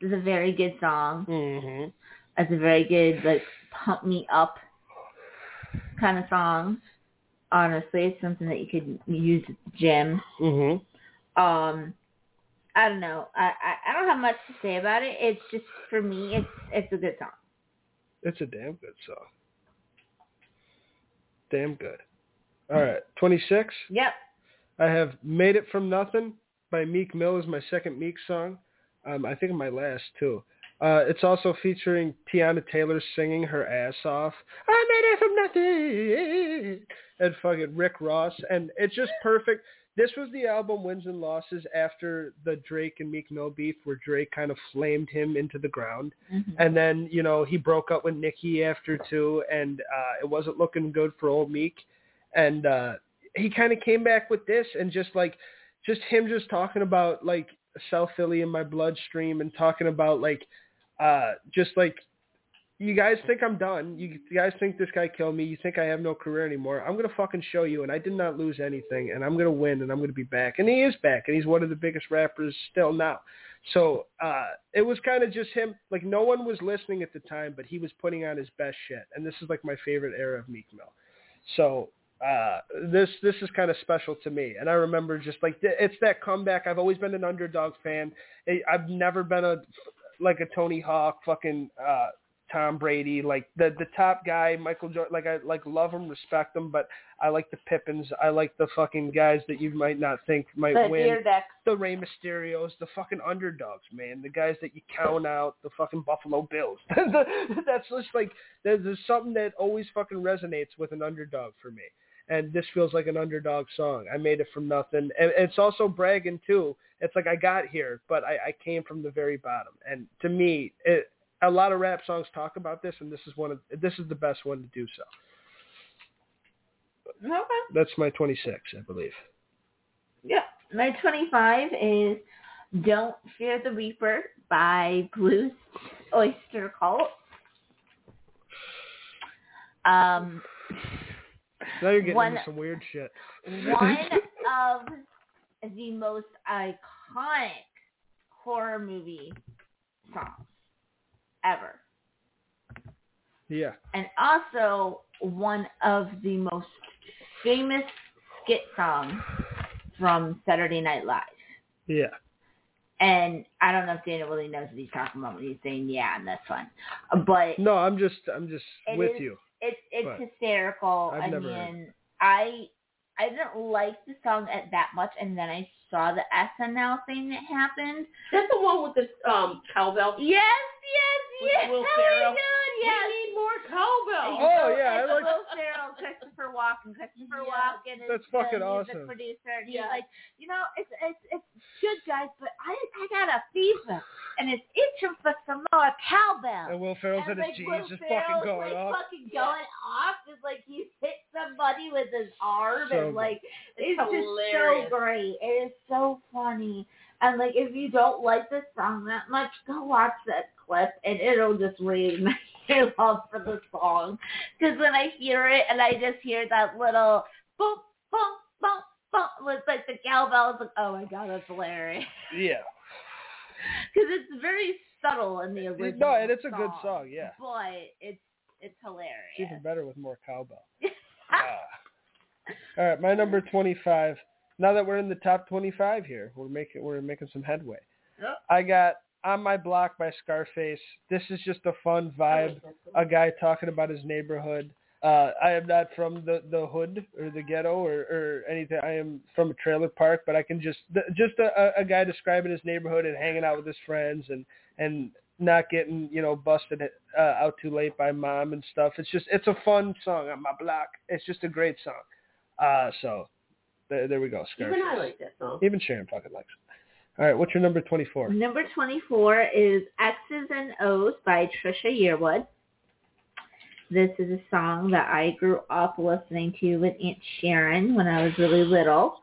This is a very good song. Mm-hmm. It's a very good like pump me up kind of song. Honestly, it's something that you could use at the gym. Mm-hmm. Um, I don't know. I, I I don't have much to say about it. It's just for me, it's it's a good song. It's a damn good song. Damn good. All right, 26. Yep. I have Made It From Nothing by Meek Mill is my second Meek song. Um, I think my last too. Uh, it's also featuring Teyana Taylor singing her ass off. I made it from nothing. And fucking Rick Ross. And it's just perfect. This was the album Wins and Losses after the Drake and Meek Mill beef where Drake kind of flamed him into the ground. Mhm. And then, you know, he broke up with Nicki after too, and uh, it wasn't looking good for old Meek. And uh, he kind of came back with this and just like, just him just talking about like South Philly in my bloodstream and talking about like, uh, just like, you guys think I'm done. You, guys think this guy killed me. You think I have no career anymore. I'm to fucking show you. And I did not lose anything. And I'm to win. And I'm to be back. And he is back. And he's one of the biggest rappers still now. So uh, it was kind of just him. Like no one was listening at the time, but he was putting on his best shit. And this is like my favorite era of Meek Mill. So uh, this this is kind of special to me. And I remember just like it's that comeback. I've always been an underdog fan. I've never been a like a Tony Hawk, fucking uh, Tom Brady, like the the top guy, Michael Jordan. Like I like love him, respect him, but I like the Pippens. I like the fucking guys that you might not think might The win Deck. the Rey Mysterios, the fucking underdogs, man. The guys that you count out, the fucking Buffalo Bills. That's just like there's, there's something that always fucking resonates with an underdog for me. And this feels like an underdog song. I made it from nothing, and it's also bragging too. It's like I got here, but I, I came from the very bottom. And to me, it, a lot of rap songs talk about this, and this is one of this is the best one to do so. Okay. That's my 26, I believe. Yep. My 25 is Don't Fear the Reaper by Blue Oyster Cult. Um, Now you're getting One- into some weird shit. one of the most iconic horror movie songs ever. yeah. And also one of the most famous skit songs from Saturday Night Live. Yeah. And I don't know if Dana really knows what he's talking about when he's saying yeah, and that's fun. But No, I'm just I'm just with is- you. It's it's But hysterical. I've I never mean, I I didn't like the song at that much, and then I saw the SNL thing that happened. That's the one with the um cowbell. Yes, yes, With yes. Will Ferrell. My yes. We need more cowbell. Oh, Will- yeah, I like- Will Ferrell, Christopher Walken. Christopher Yeah. Walken is That's fucking the awesome. music producer, and he's like, you know, it's it's it's good, guys, but I I got a fever, and it's itching for some more cowbell. And Will Ferrell's And, in his like, jeans Will just Ferrell's, fucking going like, off. fucking going off. It's like he's hit somebody with his arm, So and like it's, It's just so great. It is so funny. And like, if you don't like this song that much, go watch that clip, and it'll just reignite your love for the song. Because when I hear it, and I just hear that little boom, boom, boom, bu- with like the cowbells. Like, oh my god, that's hilarious. Yeah. Because it's very subtle in the original. No, and it's a good song, yeah. But it's it's hilarious. It's even better with more cowbell. Ah. All right, my number 25. Now that we're in the top 25 here, we're making we're making some headway. Yep. I got "On My Block" by Scarface. This is just a fun vibe. A guy talking about his neighborhood. Uh, I am not from the the hood or the ghetto or, or anything. I am from a trailer park, but I can just just a, a guy describing his neighborhood and hanging out with his friends and and not getting you know busted uh, out too late by mom and stuff. It's just it's a fun song on my block. It's just a great song. Uh, so there, there we go. Scarface. Even I like that song. Even Sharon fucking likes it. All right, what's your number twenty-four? Number 24 is X's and O's by Trisha Yearwood. This is a song that I grew up listening to with Aunt Sharon when I was really little.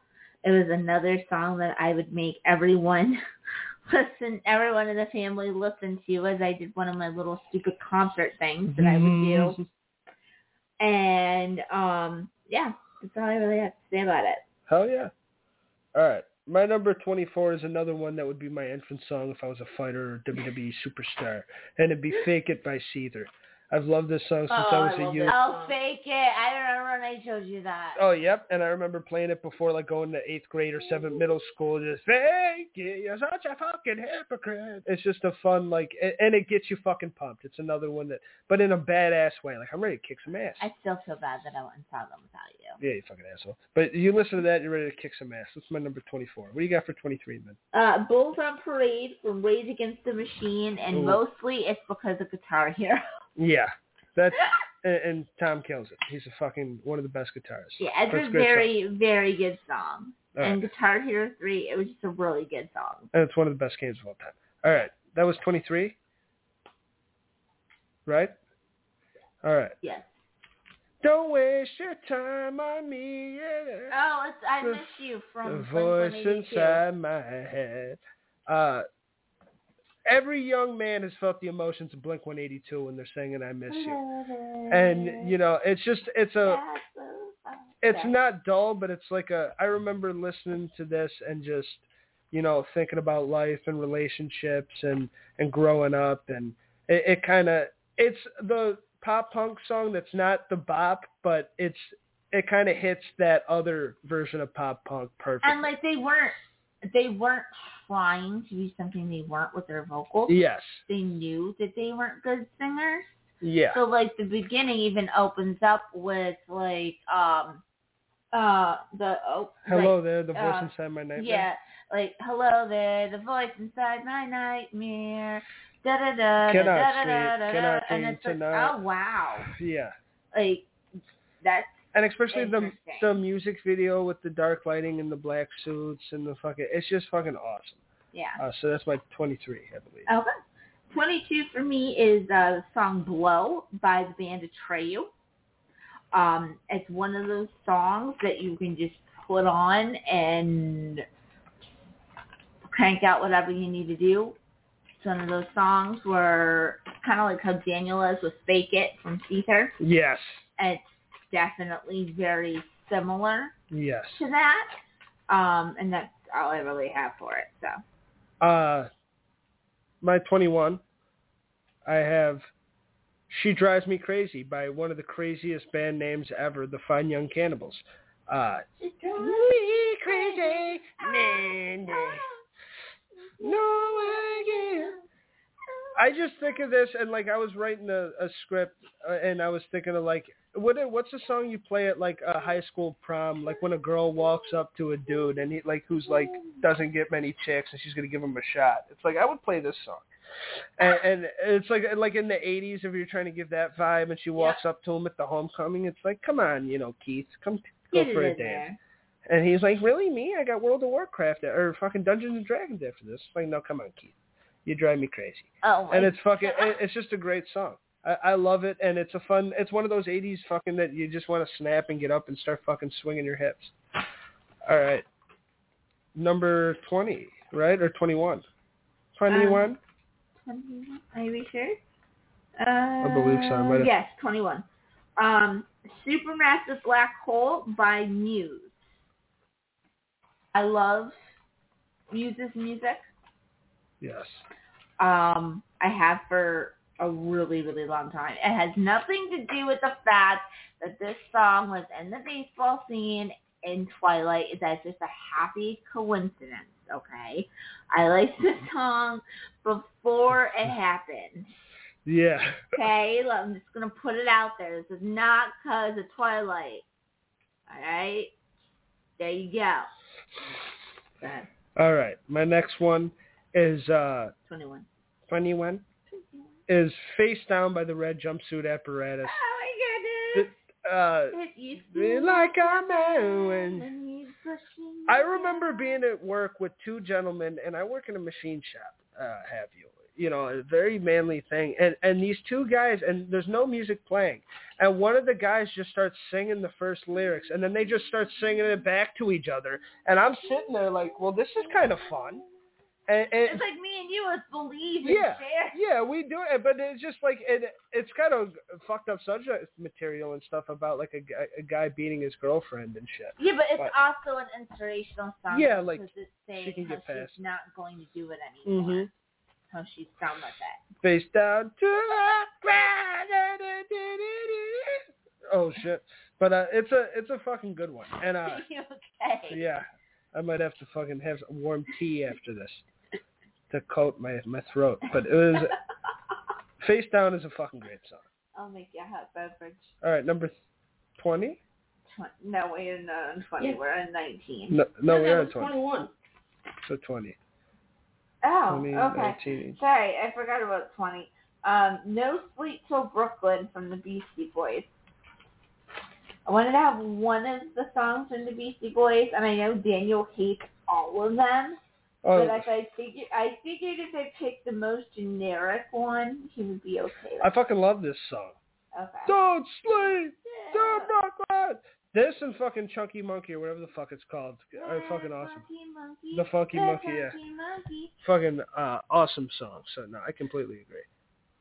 It was another song that I would make everyone listen, everyone in the family listen to as I did one of my little stupid concert things that I would do. And um, yeah, that's all I really have to say about it. Hell yeah. All right. My number 24 is another one that would be my entrance song if I was a fighter or WWE superstar. And it'd be Fake It by Seether. I've loved this song since Oh, I was I a youth. I'll fake it. I remember when I told you that. Oh, yep. And I remember playing it before, like going to eighth grade or seventh middle school. Just fake it. You're such a fucking hypocrite. It's just a fun, like, and it gets you fucking pumped. It's another one that, but in a badass way. Like, I'm ready to kick some ass. I still feel bad that I went and saw them without you. Yeah, you fucking asshole. But you listen to that, you're ready to kick some ass. That's my number 24. What do you got for 23, man? Uh, Bulls on Parade from Rage Against the Machine, and Ooh. mostly it's because of Guitar Hero. Yeah. That's, and, and Tom kills it. He's a fucking, one of the best guitarists. yeah, it's That's a very, very good song. All right. And Guitar Hero 3, it was just a really good song. And it's one of the best games of all time. All right. That was 23. Right? All right. Yes. Don't waste your time on me. Yeah. Oh, it's I Miss You from the voice inside my head. Uh, every young man has felt the emotions of Blink 182 when they're singing "I Miss You," and you know, it's just it's a it's not dull, but it's like a. I remember listening to this and just, you know, thinking about life and relationships and and growing up, and it, it kind of it's the pop punk song that's not the bop, but it's it kind of hits that other version of pop punk perfect. And like they weren't, they weren't trying to do something they weren't with their vocals. yes, They knew that they weren't good singers. yeah, So like the beginning even opens up with like um uh the oh hello like, there, the voice uh, inside my nightmare. yeah like hello there the voice inside my nightmare da da da da da sleep, da da and it's like oh wow yeah. like that's And especially the the music video with the dark lighting and the black suits and the fucking it's just fucking awesome. yeah Uh, so that's my 23, I believe. okay 22 for me is uh, the song blow by the band Atreyu um it's one of those songs that you can just put on and crank out whatever you need to do. It's one of those songs where kind of like how Daniel is with Fake It from Seether. Yes. It's definitely very similar Yes. to that. Um, and that's all I really have for it. So Uh, my 21, I have She Drives Me Crazy by one of the craziest band names ever, the Fine Young Cannibals. Uh, me crazy, nah. no idea. I just think of this, and like I was writing a, a script, uh, and I was thinking of like, what what's the song you play at like a high school prom, like when a girl walks up to a dude and he like who's like doesn't get many chicks and she's gonna give him a shot. It's like I would play this song, and, and it's like like in the '80s if you're trying to give that vibe, and she walks up to him at the homecoming, it's like, come on, you know, Keith, come go get for a dance. there. And he's like, really, me? I got World of Warcraft or fucking Dungeons and Dragons after this. It's like, no, come on, Keith, you drive me crazy Oh, and it's fucking it- it's just a great song I, I love it and it's a fun it's one of those 80s fucking that you just want to snap and get up and start fucking swinging your hips all right number 20 right or 21 21 21. Are you sure? Uh, I believe so. I Yes, 21. Um, Supermassive Black Hole by Muse. I love Muse's music. Yes. Um, I have for a really, really long time. It has nothing to do with the fact that this song was in the baseball scene in Twilight. That's just a happy coincidence, okay? I liked the song before it happened. Yeah. Okay, I'm just going to put it out there. This is not because of Twilight. All right? There you go. go All right. My next one is uh 21. 21 is Face Down by the Red Jumpsuit Apparatus. Oh my goodness. Uh It used to Be like man when- when he's pushing I remember being at work with two gentlemen, and I work in a machine shop. Uh, have you? You know, a very manly thing. And and these two guys, and there's no music playing, and one of the guys just starts singing the first lyrics, and then they just start singing it back to each other, and I'm sitting there like, well, this is kind of fun. And, and It's like me and you with believe and yeah, share. yeah, we do it, but it's just like it. It's kind of fucked up subject material and stuff about like a, guy- a guy beating his girlfriend and shit. Yeah, but it's But- also an inspirational song. Yeah, like, it's saying she can how get past. she's not going to do it anymore. Mhm. How she's done with it. face down to the ground. Oh shit! But uh, it's a it's a fucking good one, and uh, you okay? yeah, I might have to fucking have some warm tea after this to coat my my throat. But it was face down is a fucking great song. I'll make you a hot beverage. All right, number twenty. No, we're not on 20. Yeah. We're on 19. No, no, that we're was on twenty. 21. So twenty. Oh, 20, okay. 19. Sorry, I forgot about 20. Um, No Sleep Till Brooklyn from the Beastie Boys. I wanted to have one of the songs from the Beastie Boys, and I know Daniel hates all of them. Oh, But if I figured, I figured if I picked the most generic one, he would be okay. With I fucking love this song. Okay. Don't sleep, Yeah. don't Brooklyn. This and fucking Chunky Monkey or whatever the fuck it's called are fucking awesome. Funky monkey, The Funky the Monkey, yeah. monkey. fucking uh, awesome song. So no, I completely agree.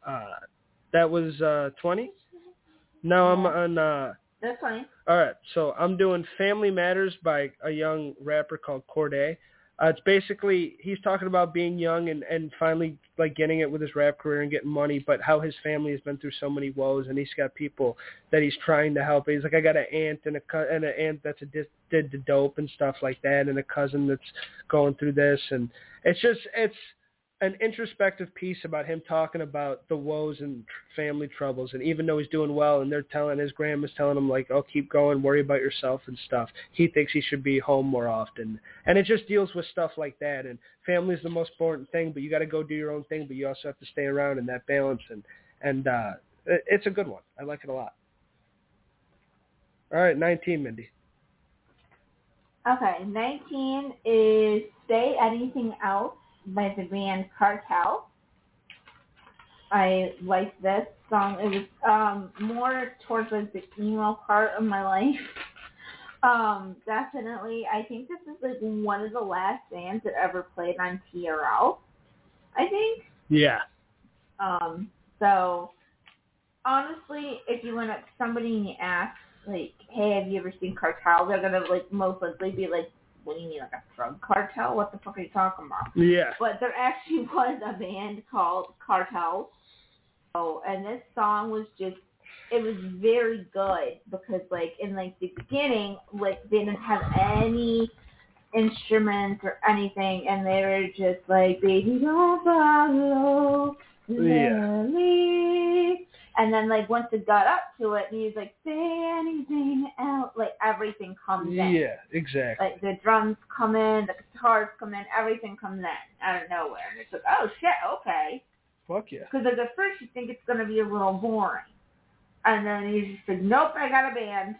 Uh, that was uh, 20. Now I'm on. Uh, That's fine. all right, so I'm doing "Family Matters" by a young rapper called Cordae. Uh, it's basically he's talking about being young and and finally like getting it with his rap career and getting money, but how his family has been through so many woes, and he's got people that he's trying to help. He's like, I got an aunt and a co- and an aunt that's a did the dope and stuff like that, and a cousin that's going through this, and it's just it's an introspective piece about him talking about the woes and family troubles. And even though he's doing well and they're telling his grandma's telling him like oh keep going worry about yourself and stuff he thinks he should be home more often. And it just deals with stuff like that. And family is the most important thing but you got to go do your own thing but you also have to stay around in that balance. And and uh it- it's a good one. I like it a lot. All right 19 mindy. Okay, 19 is Say Anything Else by the band Cartel. I like this song. It was um, more towards like the emo part of my life. Um, definitely, I think this is like one of the last bands that ever played on TRL. I think. yeah Um, so honestly, if you went up to somebody and you asked like, hey, have you ever seen Cartel? They're gonna like most likely be like, what do you mean, like a drug cartel? What the fuck are you talking about? yeah But there actually was a band called Cartel. Oh, and this song was just it was very good because like in like the beginning, like they didn't have any instruments or anything and they were just like baby don't follow Yeah. Lily." And then like once it got up to it and he was like say anything out," like everything comes in yeah exactly like the drums come in, the guitars come in, everything comes in out of nowhere. And it's like, oh shit, okay. fuck yeah Because like at first you think it's gonna be a little boring, and then you just like, nope, I got a band,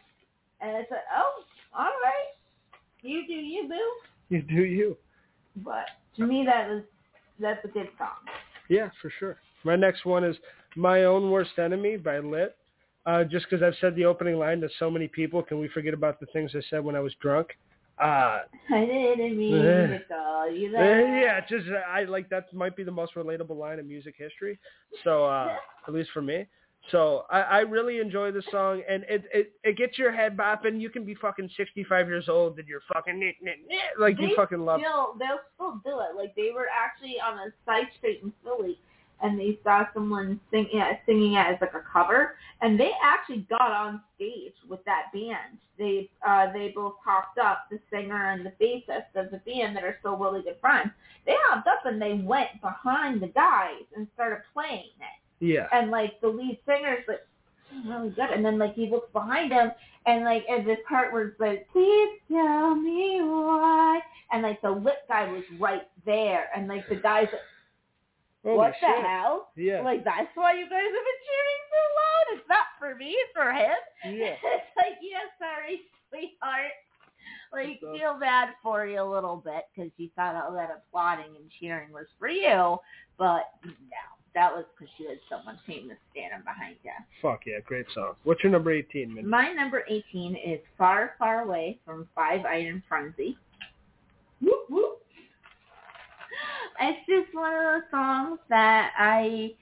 and it's like, oh, all right, you do you, boo. you do you But to me, that was that's a good song. Yeah, for sure. My next one is My Own Worst Enemy by Lit. Uh, just because I've said the opening line to so many people, can we forget about the things I said when I was drunk? Uh, I didn't mean to call you eh, that. yeah, just I like that might be the most relatable line in music history. So uh, at least for me. So I, I really enjoy the song, and it, it it gets your head bopping. You can be fucking 65 years old, and you're fucking like you fucking love. Still, they'll still do it. Like they were actually on a side street in Philly, and they saw someone sing, yeah, singing it as like a cover, and they actually got on stage with that band. They uh they both hopped up, the singer and the bassist of the band that are still really good friends. They hopped up and they went behind the guys and started playing it Yeah. and like the lead singer's like really good and then like he looks behind him and like and this part where it's like please tell me why and like the lip guy was right there and like the guy's like Holy what the hell Yeah. like that's why you guys have been cheering so loud it's not for me it's for him Yeah. it's like yeah sorry sweetheart like What's up? feel bad for you a little bit because you thought all that applauding and cheering was for you but no that was because you had someone famous standing behind you. Fuck yeah, great song. What's your number 18, man? My number 18 is Far, Far Away from Five Iron Frenzy. Whoop, whoop. It's just one of those songs that I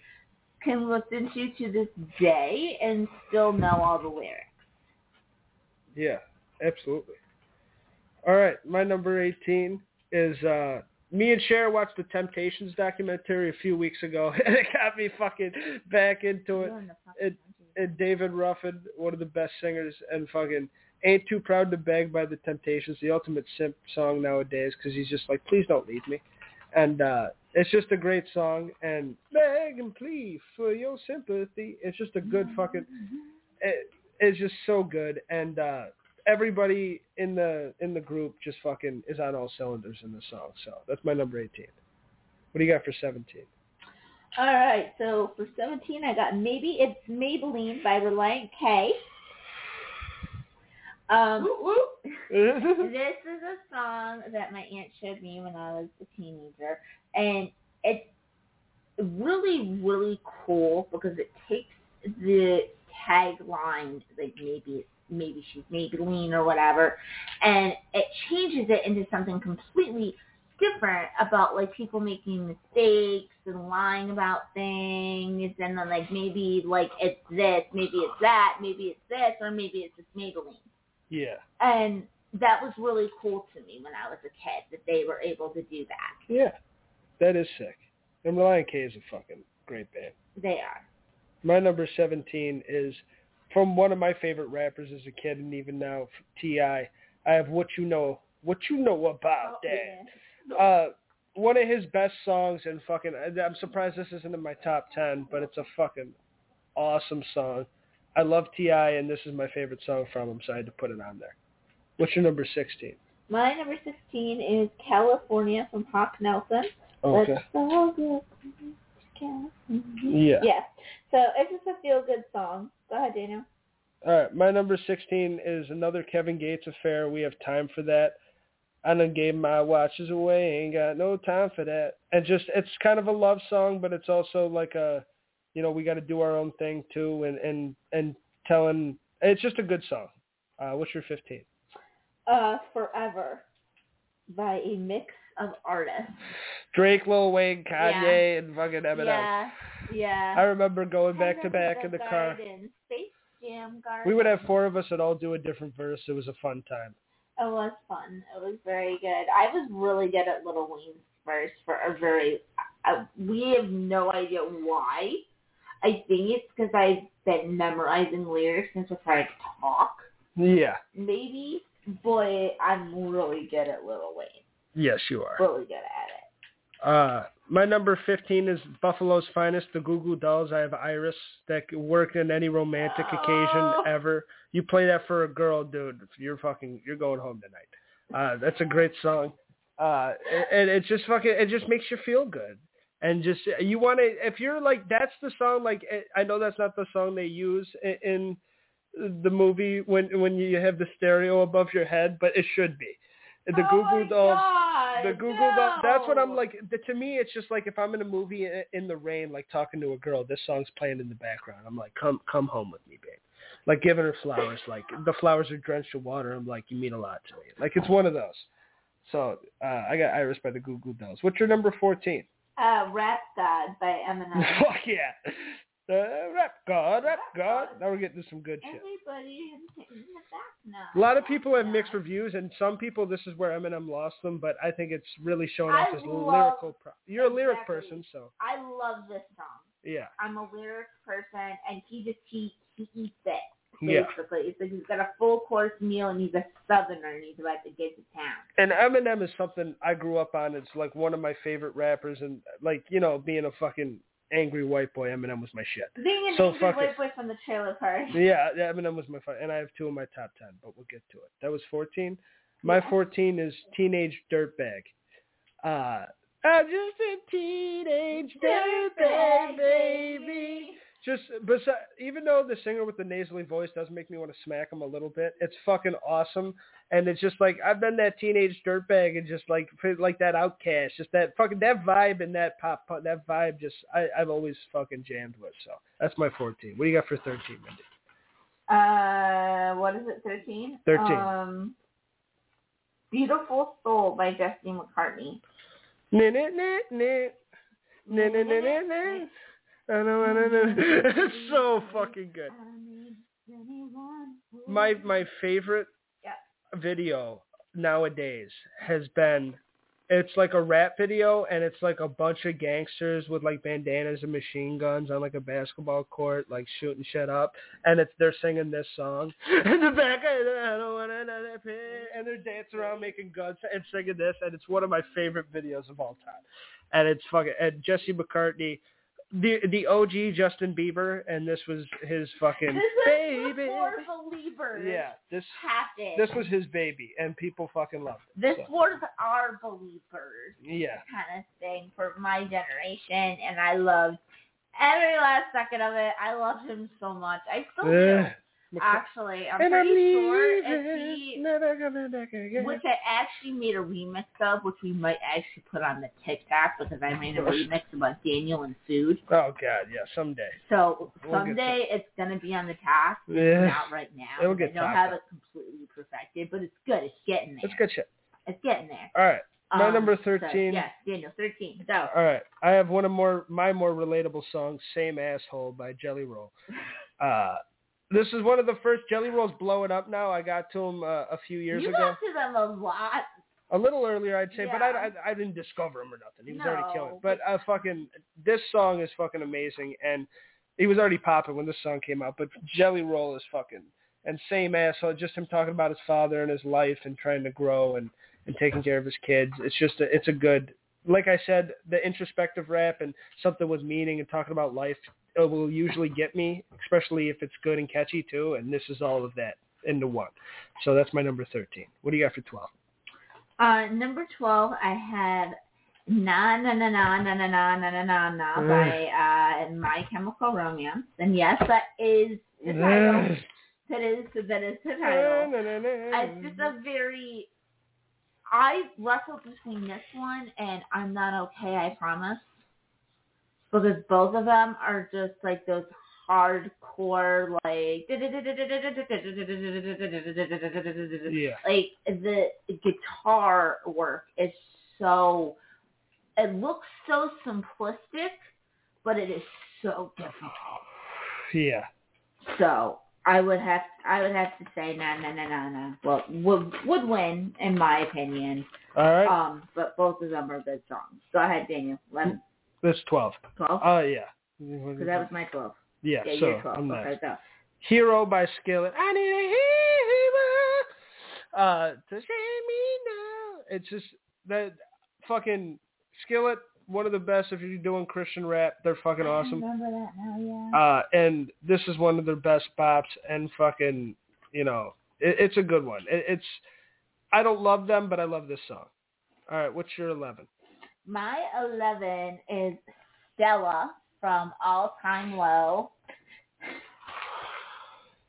can listen to to this day and still know all the lyrics. Yeah, absolutely. All right, my number 18 is uh me and Cher watched the Temptations documentary a few weeks ago, and it got me fucking back into it. You're in the fucking it- And David Ruffin, one of the best singers, and fucking Ain't Too Proud to Beg by the Temptations, the ultimate simp song nowadays, because he's just like, please don't leave me. And uh it's just a great song, and beg and plead for your sympathy. It's just a good fucking it, it's just so good. And uh everybody in the in the group just fucking is on all cylinders in the song. So that's my number 18 what do you got for 17 All right, so for 17, I got Maybe It's Maybelline by Relient K. Um, Whoop, whoop. this is a song that my aunt showed me when I was a teenager, and it's really, really cool because it takes the tagline, like maybe it's maybe she's Maybelline or whatever, and it changes it into something completely different about like people making mistakes and lying about things and then like maybe like it's this, maybe it's that, maybe it's this, or maybe it's just Maybelline. Yeah. And that was really cool to me when I was a kid that they were able to do that. yeah. That is sick. And Relient K is a fucking great band. They are. my number 17 is from one of my favorite rappers as a kid and even now Ti I. Have what you know what you know about that. uh, one of his best songs and fucking I'm surprised this isn't in my top 10, but it's a fucking awesome song. I love T.I. and this is my favorite song from him, so I had to put it on there. What's your number 16? My number 16 is California from Hawk Nelson. Okay. Let's go good. Yeah. Yeah. So it's just a feel good song. Go ahead, Daniel. All right. My number 16 is another Kevin Gates affair. We have time for that. I done gave my watches away. Ain't got no time for that. And just, it's kind of a love song, but it's also like a, you know, we got to do our own thing too, and and and telling. It's just a good song. Uh, what's your 15? Uh, Forever by a mix of artists. Drake, Lil Wayne, Kanye, and fucking Eminem. Yeah. Yeah. I remember going back to back in the a car. Space Jam Garden. We would have four of us and all do a different verse. It was a fun time. It was fun. It was very good. I was really good at Little Wayne's verse for a very. Uh, we have no idea why. I think it's because I've been memorizing lyrics since I tried to talk. Yeah. Maybe, but I'm really good at Little Wayne. Yes, you are. Really good at it. Uh, my number 15 is Buffalo's Finest, the Goo Goo Dolls. I have Iris that could work in any romantic Oh. occasion ever. You play that for a girl, dude. You're fucking, you're going home tonight. Uh, that's a great song. Uh, and it just fucking, it just makes you feel good. And just, you want to, if you're like, that's the song, like, I know that's not the song they use in, in the movie when, when you have the stereo above your head, but it should be. The oh Goo my Dolls God, the Google no. That's what I'm like the, to me it's just like if I'm in a movie in the rain like talking to a girl this song's playing in the background. I'm like come come home with me babe. Like giving her flowers like the flowers are drenched in water. I'm like you mean a lot to me. Like it's one of those. So uh, I got Iris by the Goo Goo Dolls. What's your number 14 Uh, Rap God by Eminem. fuck yeah Uh, rap God, rap God. Now we're getting to some good shit. Everybody hitting the back now. A lot of people have mixed reviews, and some people this is where Eminem lost them, but I think it's really showing off his lyrical. Pro- You're a lyric person, so I love this song. yeah, I'm a lyric person, and he just he he eats it. Basically. It's like he's got a full course meal, and he's a southerner, and he's about to get to town. And Eminem is something I grew up on. It's like one of my favorite rappers, and like you know, being a fucking angry white boy, Eminem was my shit. Being an So angry white it. boy from the trailer park. Yeah, yeah, Eminem was my fun, and I have two in my top ten, but we'll get to it. That was fourteen. My Yeah. fourteen is Teenage Dirtbag. Uh, I'm just a teenage dirtbag, baby. Just, but even though the singer with the nasally voice does make me want to smack him a little bit, it's fucking awesome. And it's just like I've been that teenage dirtbag and just like like that outcast, just that fucking that vibe and that pop that vibe. Just I, I've always fucking jammed with. So that's my fourteen. What do you got for thirteen, Mindy? Uh, what is it? Thirteen. 13. Um, Beautiful Soul by Justin McCartney. It's so fucking good. My my favorite Yeah. video nowadays has been it's like a rap video and it's like a bunch of gangsters with like bandanas and machine guns on like a basketball court like shooting shit up and it's they're singing this song in the back I don't want another and they're dancing around making guns and singing this and it's one of my favorite videos of all time and it's fucking and Jesse McCartney the the OG Justin Bieber and this was his fucking This is baby Beliebers. yeah this Happened. this was his baby, and people fucking loved it. This so, was our Beliebers yeah, kind of thing for my generation, and I loved every last second of it. I loved him so much. I still do. Eh. Actually, I'm and I'm pretty sure if leaving, he never coming back again. which I actually made a remix of, which we might actually put on the TikTok because I made a remix about Daniel and food. oh God, yeah, someday. So We'll someday it's gonna be on the top. Yeah, Not right now. It'll I get don't topped have it completely perfected, but it's good. It's getting there. that's good shit. It's getting there. All right, My Um, number so, 13. yes, Daniel, thirteen. Go. all right. I have one of more my more relatable songs, "Same Asshole" by Jelly Roll. Uh, this is one of the first Jelly Roll's blowing up now. I got to him uh, a few years you ago, got to them a lot. a little earlier, I'd say, but I, I I didn't discover him or nothing. He was already killing. But uh, fucking this song is fucking amazing, and he was already popping when this song came out. But Jelly Roll is fucking and same asshole. Just him talking about his father and his life and trying to grow and and taking care of his kids. It's just a, it's a good. Like I said, the introspective rap and something with meaning and talking about life will usually get me, especially if it's good and catchy too. And this is all of that into one. So that's my number thirteen. What do you got for twelve? Uh, number twelve, I have Na Na Na Na Na Na Na Na Na Na Na by uh, My Chemical Romance, and yes, that is the title. That is that is the title. It's just a very. I wrestled between this one and I'm Not Okay, I Promise, because both of them are just like those hardcore like yeah. like the guitar work is so it looks so simplistic but it is so difficult Yeah. so i would have i would have to say no no no no no well would would win in my opinion All right. um but both of them are good songs go ahead daniel 11 That's twelve. 12 Oh yeah. because that was my 12 yeah. yeah so you're 12 I'm okay next. Hero by Skillet. I need a hero uh, to save me now. It's just that fucking Skillet. One of the best if you're doing Christian rap. They're fucking I awesome. remember that now yeah Uh, and this is one of their best bops. And fucking, you know, it, it's a good one. It, it's. I don't love them, but I love this song. All right, what's your eleven? My 11 is Stella from All Time Low.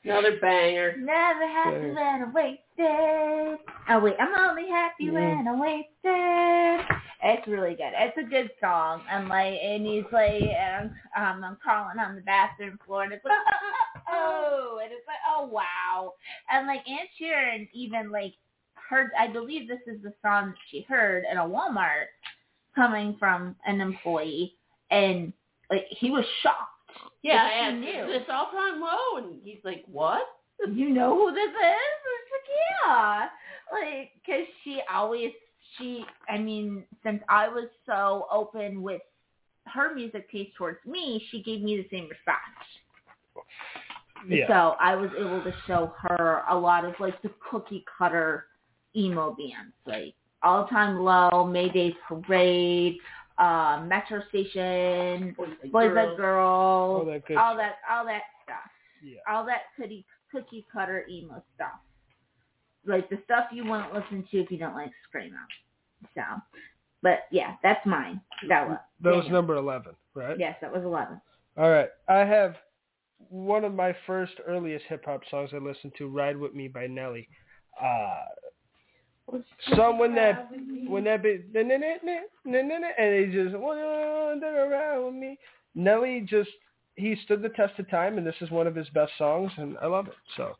Another banger. Never happy Banger. when I'm wasted. Oh wait, I'm only happy Yeah. when I'm wasted. It's really good. It's a good song. And like, and he's like, and I'm, um, I'm crawling on the bathroom floor, and it's like, oh, oh, oh, and it's like, oh wow. And like Aunt Sharon even like heard. I believe this is the song that she heard in a Walmart coming from an employee, and like he was shocked Yeah, But she I knew. is this all time low? And he's like, what? you know who this is? It's like, yeah. Like, cause she always, she, I mean, since I was so open with her music taste towards me, she gave me the same respect. Yeah. So I was able to show her a lot of like the cookie cutter emo bands, like All Time Low, Mayday Parade, uh, Metro Station, Boys Like Boys Girls. Like All that good all that, all that stuff, Yeah. all that cookie cookie cutter emo stuff, like the stuff you wouldn't listen to if you don't like screamo. So, but yeah, that's mine. That was That was Daniel. number 11, right? Yes, that was eleven. All right. I have one of my first earliest hip hop songs I listened to, "Ride with Me" by Nelly. Uh, some when that when that bit and he just wander around with me. Nelly just he stood the test of time, and this is one of his best songs, and I love it. So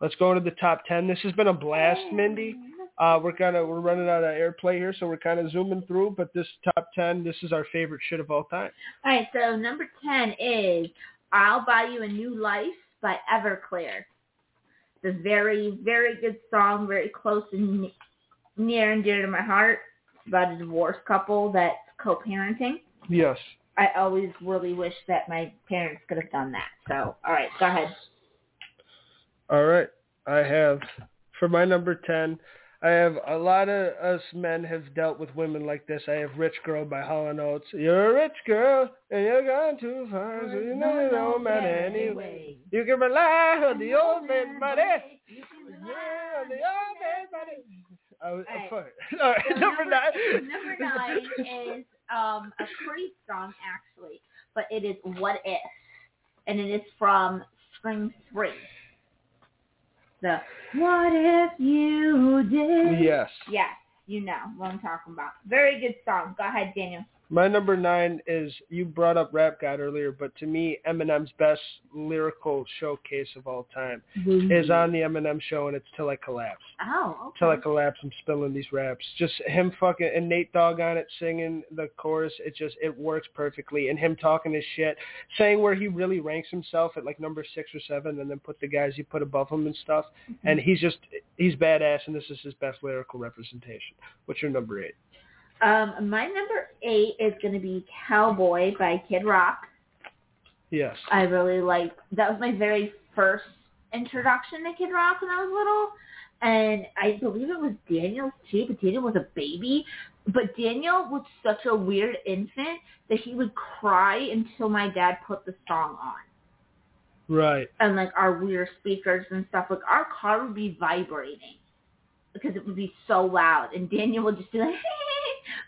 let's go into the top ten. This has been a blast, Mindy. Uh, we're kind of we're running out of airplay here, so we're kind of zooming through. But this top ten, this is our favorite shit of all time. All right, so number 10 is I'll Buy You a New Life by Everclear. It's a very, very good song, very close and ne- near and dear to my heart. It's about a divorced couple that's co-parenting. Yes. I always really wish that my parents could have done that. So, all right, go ahead. All right. I have for my number ten. I have a lot of us men have dealt with women like this. I have "Rich Girl" by Hall and Oates. You're a rich girl and you're gone too far, so you know it don't matter anyway. You can rely on the old man money. Yeah, on the old man money. I was, Alright. fuck. All right, So number, nine. Number nine is um, a pretty strong, actually, but it is "What If," and it is from Spring Three. The "What If You Did." Yes. Yes, you know what I'm talking about. Very good song. Go ahead, Daniel. My number nine is you brought up Rap God earlier, but to me, Eminem's best lyrical showcase of all time mm-hmm. is on the Eminem show, and it's "Till I Collapse." Oh, Till I collapse, I'm spilling these raps. Just him fucking and Nate Dogg on it singing the chorus. It just it works perfectly. And him talking his shit, saying where he really ranks himself at like number six or seven, and then put the guys he put above him and stuff. Mm-hmm. And he's just he's badass, and this is his best lyrical representation. What's your number eight? Um, my number eight is going to be "Cowboy" by Kid Rock. Yes. I really like that was my very first introduction to Kid Rock when I was little. And I believe it was Daniel's too, but Daniel was a baby. But Daniel was such a weird infant that he would cry until my dad put the song on. Right. And like our weird speakers and stuff, like our car would be vibrating because it would be so loud. And Daniel would just be like,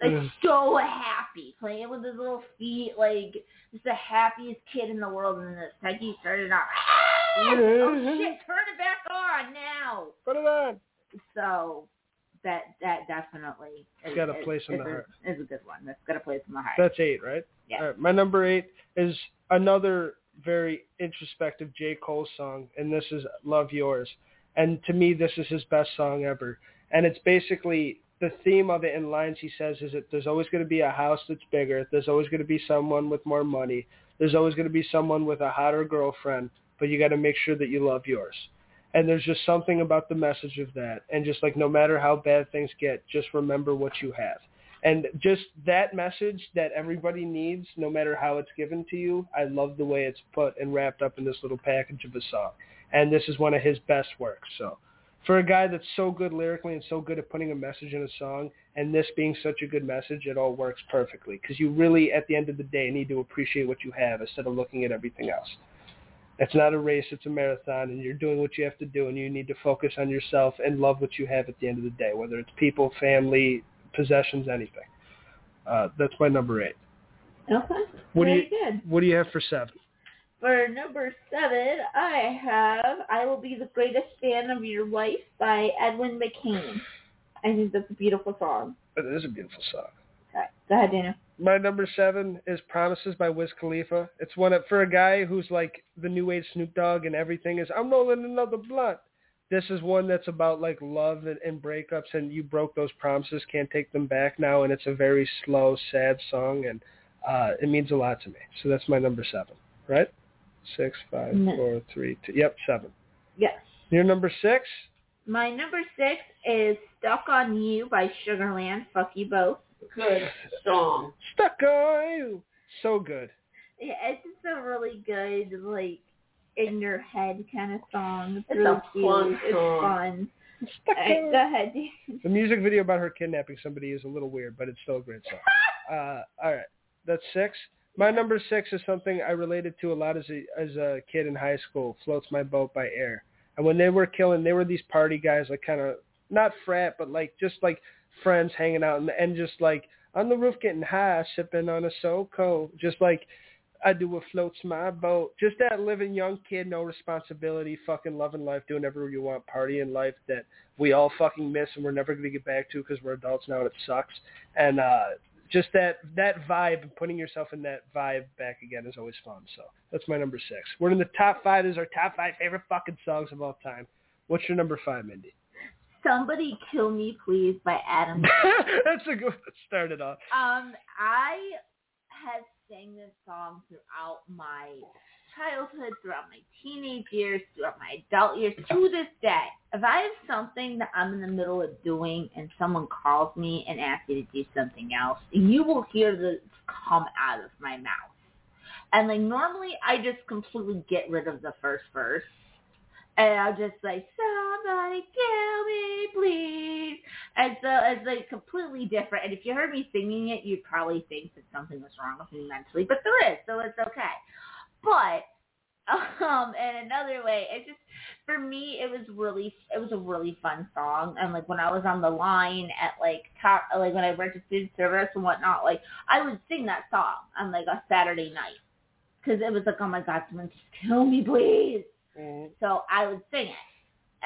like so happy, playing with his little feet, like just the happiest kid in the world. And then the second he started out, ah, oh shit, turn it back on now. Put it on. So that that definitely is, got a is- place in is the heart. Is a good one. That's got a place in the heart. That's eight, right? Yeah. Right, my number eight is another very introspective J. Cole song, and this is Love Yours. And to me, this is his best song ever. And it's basically the theme of it in lines he says is that there's always going to be a house that's bigger. There's always going to be someone with more money. There's always going to be someone with a hotter girlfriend, but you got to make sure that you love yours. And there's just something about the message of that. And just like no matter how bad things get, just remember what you have. And just that message that everybody needs, no matter how it's given to you, I love the way it's put and wrapped up in this little package of a song. And this is one of his best works. So for a guy that's so good lyrically and so good at putting a message in a song, and this being such a good message, it all works perfectly. Because you really, at the end of the day, need to appreciate what you have instead of looking at everything else. It's not a race, it's a marathon, and you're doing what you have to do, and you need to focus on yourself and love what you have at the end of the day, whether it's people, family, possessions, anything. Uh, that's my number eight. Okay. What do Very you- good. What do you have for seven? For number seven, I have I Will Be the Greatest Fan of Your Life by Edwin McCain. I think that's a beautiful song. It is a beautiful song. Okay. Go ahead, Dana. My number seven is Promises by Wiz Khalifa. It's one of, for a guy who's like the new age Snoop Dogg and everything is, I'm rolling another blunt. This is one that's about like love and, and breakups and you broke those promises, can't take them back now. And it's a very slow, sad song and uh, it means a lot to me. So that's my number seven. right? Six, five, No. four, three, two. Yep, seven. Yes. Your number six? My number six is Stuck on You by Sugarland. Fuck you both. Good song. Stuck on you. So good. Yeah, it's just a really good, like, in your head kind of song. It's, It's really a cute. fun It's song. fun. Stuck Alright, on go ahead. The music video about her kidnapping somebody is a little weird, but it's still a great song. Uh, all right, that's six. My number six is something I related to a lot as a as a kid in high school. Floats my boat by Aer. And when they were killing, they were these party guys, like kind of not frat, but like just like friends hanging out and, and just like on the roof getting high, sipping on a SoCo, just like I do what floats my boat. Just that living young kid, no responsibility, fucking loving life, doing whatever you want, partying life that we all fucking miss and we're never going to get back to because we're adults now and it sucks. And uh, just that that vibe and putting yourself in that vibe back again is always fun. So that's my number six. We're in the top five. This is our top five favorite fucking songs of all time. What's your number five, Mindy? Somebody Kill Me Please by Adam. that's a good start it off. um, I have sang this song throughout my childhood, throughout my teenage years, throughout my adult years, to this day. If I have something that I'm in the middle of doing and someone calls me and asks me to do something else, you will hear this come out of my mouth. And like normally I just completely get rid of the first verse. And I'll just say, somebody kill me, please. And so it's like completely different. And if you heard me singing it, you'd probably think that something was wrong with me mentally, but there is, so it's okay. But um, and another way, it just for me, it was really, it was a really fun song. And like when I was on the line at like top, like when I worked at student service and whatnot, like I would sing that song on like a Saturday night because it was like, oh my god, someone just kill me, please. So I would sing it.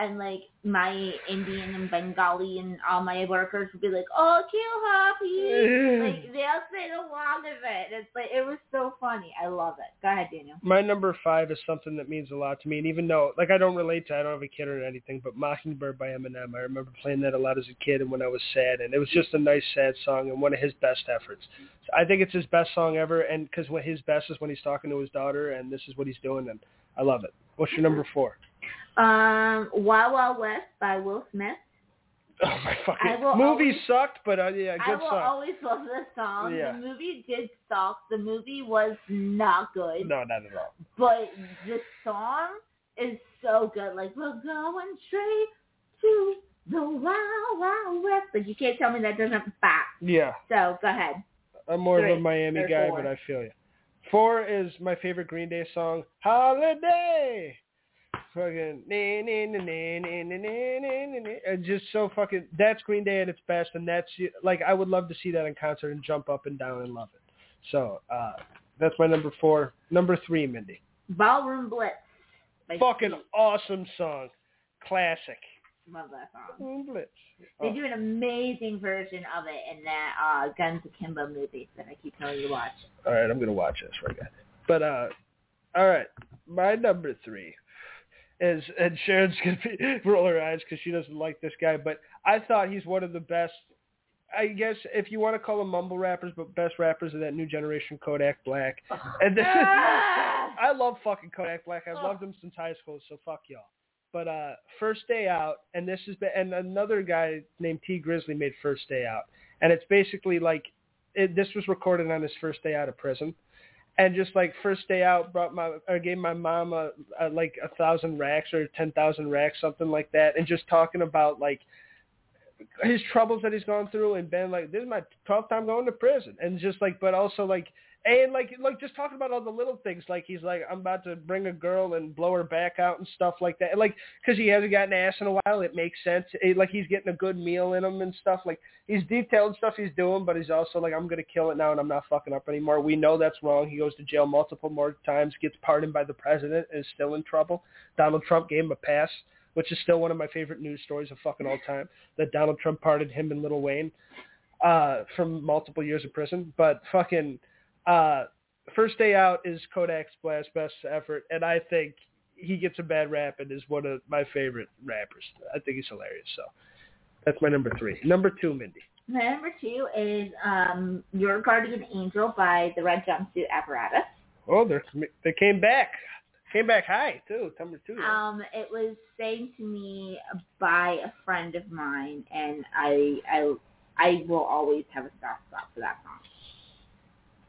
And like my Indian and Bengali and all my workers would be like, "Oh, kill happy!" Like they'll say a lot of it. It's like it was so funny. I love it. Go ahead, Daniel. My number five is something that means a lot to me, and even though, like, I don't relate to, I don't have a kid or anything, but "Mockingbird" by Eminem. I remember playing that a lot as a kid, and when I was sad, and it was just a nice sad song and one of his best efforts. I think it's his best song ever, and because when his best is when he's talking to his daughter, and this is what he's doing, and I love it. What's your number four? Um, Wild Wild West by Will Smith. Oh my I fucking movie always- sucked, but uh, yeah, I good will song. always love this song. Yeah. The movie did suck. The movie was not good. No, not at all. But the song is so good. Like we're going straight to the Wild Wild West. Like you can't tell me that doesn't bop. Yeah, So go ahead. I'm more of a Miami guy, four? but I feel you. Four is my favorite Green Day song, Holiday. Fucking. Just so fucking. That's Green Day at its best, and that's like I would love to see that in concert and jump up and down and love it. So uh that's my number four. Number three, Mindy. Ballroom Blitz. Fucking Sting. awesome song, classic. Love that song. Ballroom Blitz. They Oh. do an amazing version of it in that uh, Guns Akimbo movie that I keep telling you to watch. All right, I'm gonna watch this right now. But uh, all right, my number three is, and Sharon's gonna be roll her eyes because she doesn't like this guy, but I thought he's one of the best. I guess if you want to call them mumble rappers, but best rappers of that new generation, Kodak Black. And this is! I love fucking Kodak Black. I've loved him since high school, so fuck y'all. But uh, First Day Out, and this is and another guy named Tee Grizzley made First Day Out, and it's basically like it, this was recorded on his first day out of prison, and just like First Day Out brought my or gave my mom a, a like a thousand racks or ten thousand racks, something like that, and just talking about like his troubles that he's gone through and been like this is my twelfth time going to prison and just like but also like and like like just talking about all the little things like he's like I'm about to bring a girl and blow her back out and stuff like that. Like because he hasn't gotten ass in a while it makes sense. It, like he's getting a good meal in him and stuff. Like he's detailed stuff he's doing but he's also like I'm gonna kill it now and I'm not fucking up anymore. We know that's wrong. He goes to jail multiple more times gets pardoned by the president and is still in trouble. Donald Trump gave him a pass which is still one of my favorite news stories of fucking all time that Donald Trump pardoned him and Lil Wayne uh, from multiple years of prison. But fucking uh, First Day Out is Kodak Black's best effort, and I think he gets a bad rap and is one of my favorite rappers. I think he's hilarious. So that's my number three. Number two, Mindy. My number two is um, Your Guardian Angel by the Red Jumpsuit Apparatus. Oh, they they came back. Came back high too. Number two. Um, it was sang to me by a friend of mine, and I I I will always have a soft spot for that song.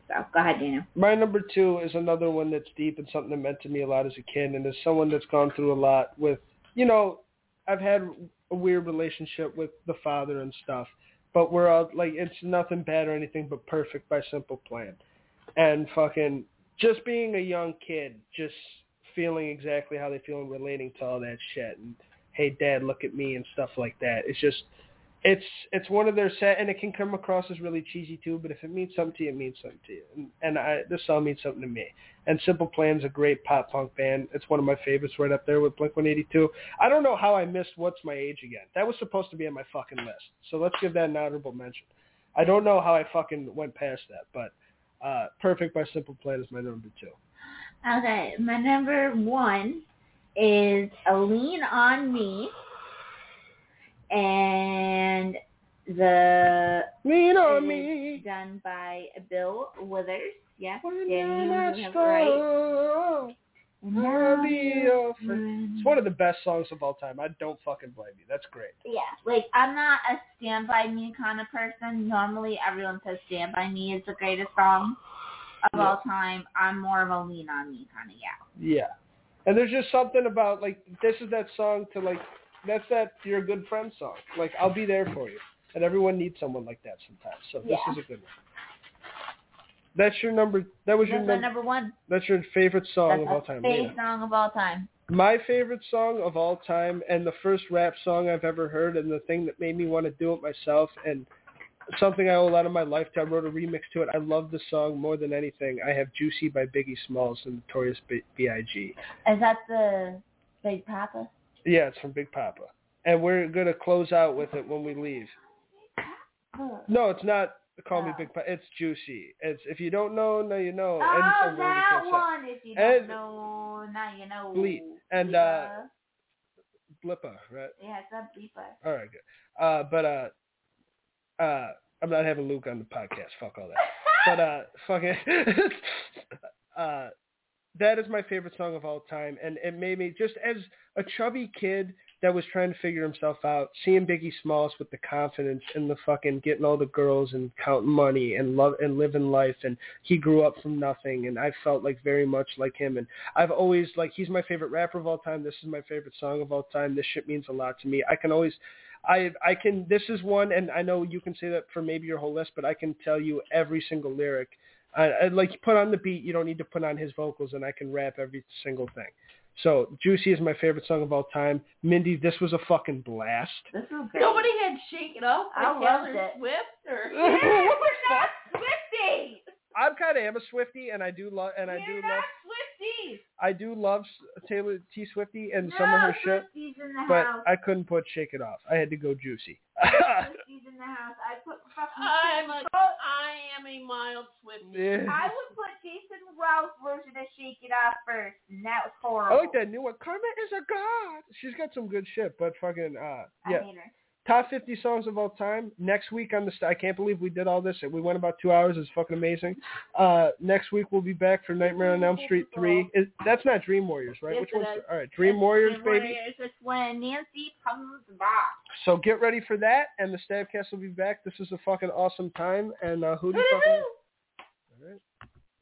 So go ahead, Daniel. My number two is another one that's deep and something that meant to me a lot as a kid, and as someone that's gone through a lot with, you know, I've had a weird relationship with the father and stuff, but we're all like, it's nothing bad or anything but perfect by Simple Plan, and fucking just being a young kid, just feeling exactly how they feel and relating to all that shit, and hey, dad, look at me and stuff like that. It's just it's it's one of their set, and it can come across as really cheesy too. But if it means something to you, it means something to you. And, and I, this song means something to me. And Simple Plan's a great pop punk band. It's one of my favorites, right up there with Blink 182. I don't know how I missed What's My Age Again. That was supposed to be on my fucking list. So let's give that an honorable mention. I don't know how I fucking went past that, but uh, Perfect by Simple Plan is my number two. Okay, my number one is a Lean on Me and the Lean on me. done by Bill Withers. Yes, When Dan, you're you not have it right. strong, I'll be your friend. It's one of the best songs of all time. I don't fucking blame you. That's great. Yeah, like I'm not a Stand By Me kind of person. Normally, everyone says Stand By Me is the greatest song of Yeah. all time. I'm more of a Lean on Me kind of gal. Yeah. And there's just something about like this is that song to like that's that you're a good friend song. Like I'll be there for you. And everyone needs someone like that sometimes. So this Yeah. is a good one. That's your number that was your That's my num- number one. that's your favorite song That's of all my time. favorite song of all time. My favorite song of all time and the first rap song I've ever heard and the thing that made me want to do it myself and something I owe a lot of my life to. I wrote a remix to it. I love the song more than anything. I have Juicy by Biggie Smalls and Notorious B- B.I.G. Is that the Big Poppa? Yeah, it's from Big Poppa. And we're going to close out with it when we leave. No, it's not Call Me Oh. Big Poppa. It's Juicy. It's If you don't know, now you know. Oh, and it's a word you that one. If you don't know, now you know. Bleep. And, uh, Bleepa. Blippa, right? yeah, it's a bleeper. All right, good. Uh, but uh, uh, I'm not having Luke on the podcast. Fuck all that. but uh, fucking, uh, that is my favorite song of all time, and it made me just as a chubby kid that was trying to figure himself out, seeing Biggie Smalls with the confidence and the fucking getting all the girls and counting money and love and living life, and he grew up from nothing, and I felt like very much like him, and I've always like he's my favorite rapper of all time. This is my favorite song of all time. This shit means a lot to me. I can always I I can this is one and I know you can say that for maybe your whole list, but I can tell you every single lyric. I, I like you put on the beat, you don't need to put on his vocals and I can rap every single thing. So Juicy is my favorite song of all time. Mindy, this was a fucking blast. This is great. Nobody had Shake It Off by I loved Taylor it. Swift or what the fuck? Swifty. I'm kind of am a Swifty and I do love and I do You're love not Swifties. I do love Taylor T Swifty and no, some of her shit, Swifties in the but house. I couldn't put Shake It Off. I had to go Juicy. Swifties in the house. I put fucking. I'm a, Jason- I am a mild Swiftie. Yeah. I would put Jason Rouse version of Shake It Off first, and that was horrible. I like that new one. Karma is a god. She's got some good shit, but fucking uh, I yeah. hate her. Top 50 songs of all time. Next week on the st- I can't believe we did all this. We went about two hours. It's fucking amazing. Uh, next week we'll be back for Nightmare on Elm Street three. Is, that's not Dream Warriors, right? Yes, Which it one's all right? Dream Warriors, Dream baby. Warriors. It's when Nancy comes back. So get ready for that, and the Stabcast will be back. This is a fucking awesome time, and uh, who do you fucking? All right.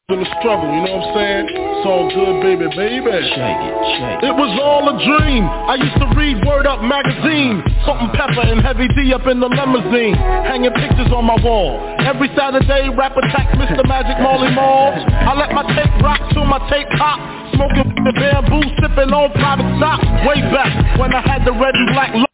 in the struggle, you know what I'm saying? It's all good, baby, baby. Shake it, shake it. It was all a dream. I used to read Word Up magazine. Salt-N-Pepa and heavy D up in the limousine. Hanging pictures on my wall. Every Saturday, rap attack Mr. Magic Marley Marl. I let my tape rock till my tape pop. Smoking the bamboo, sipping on private stock. Way back when I had the red and black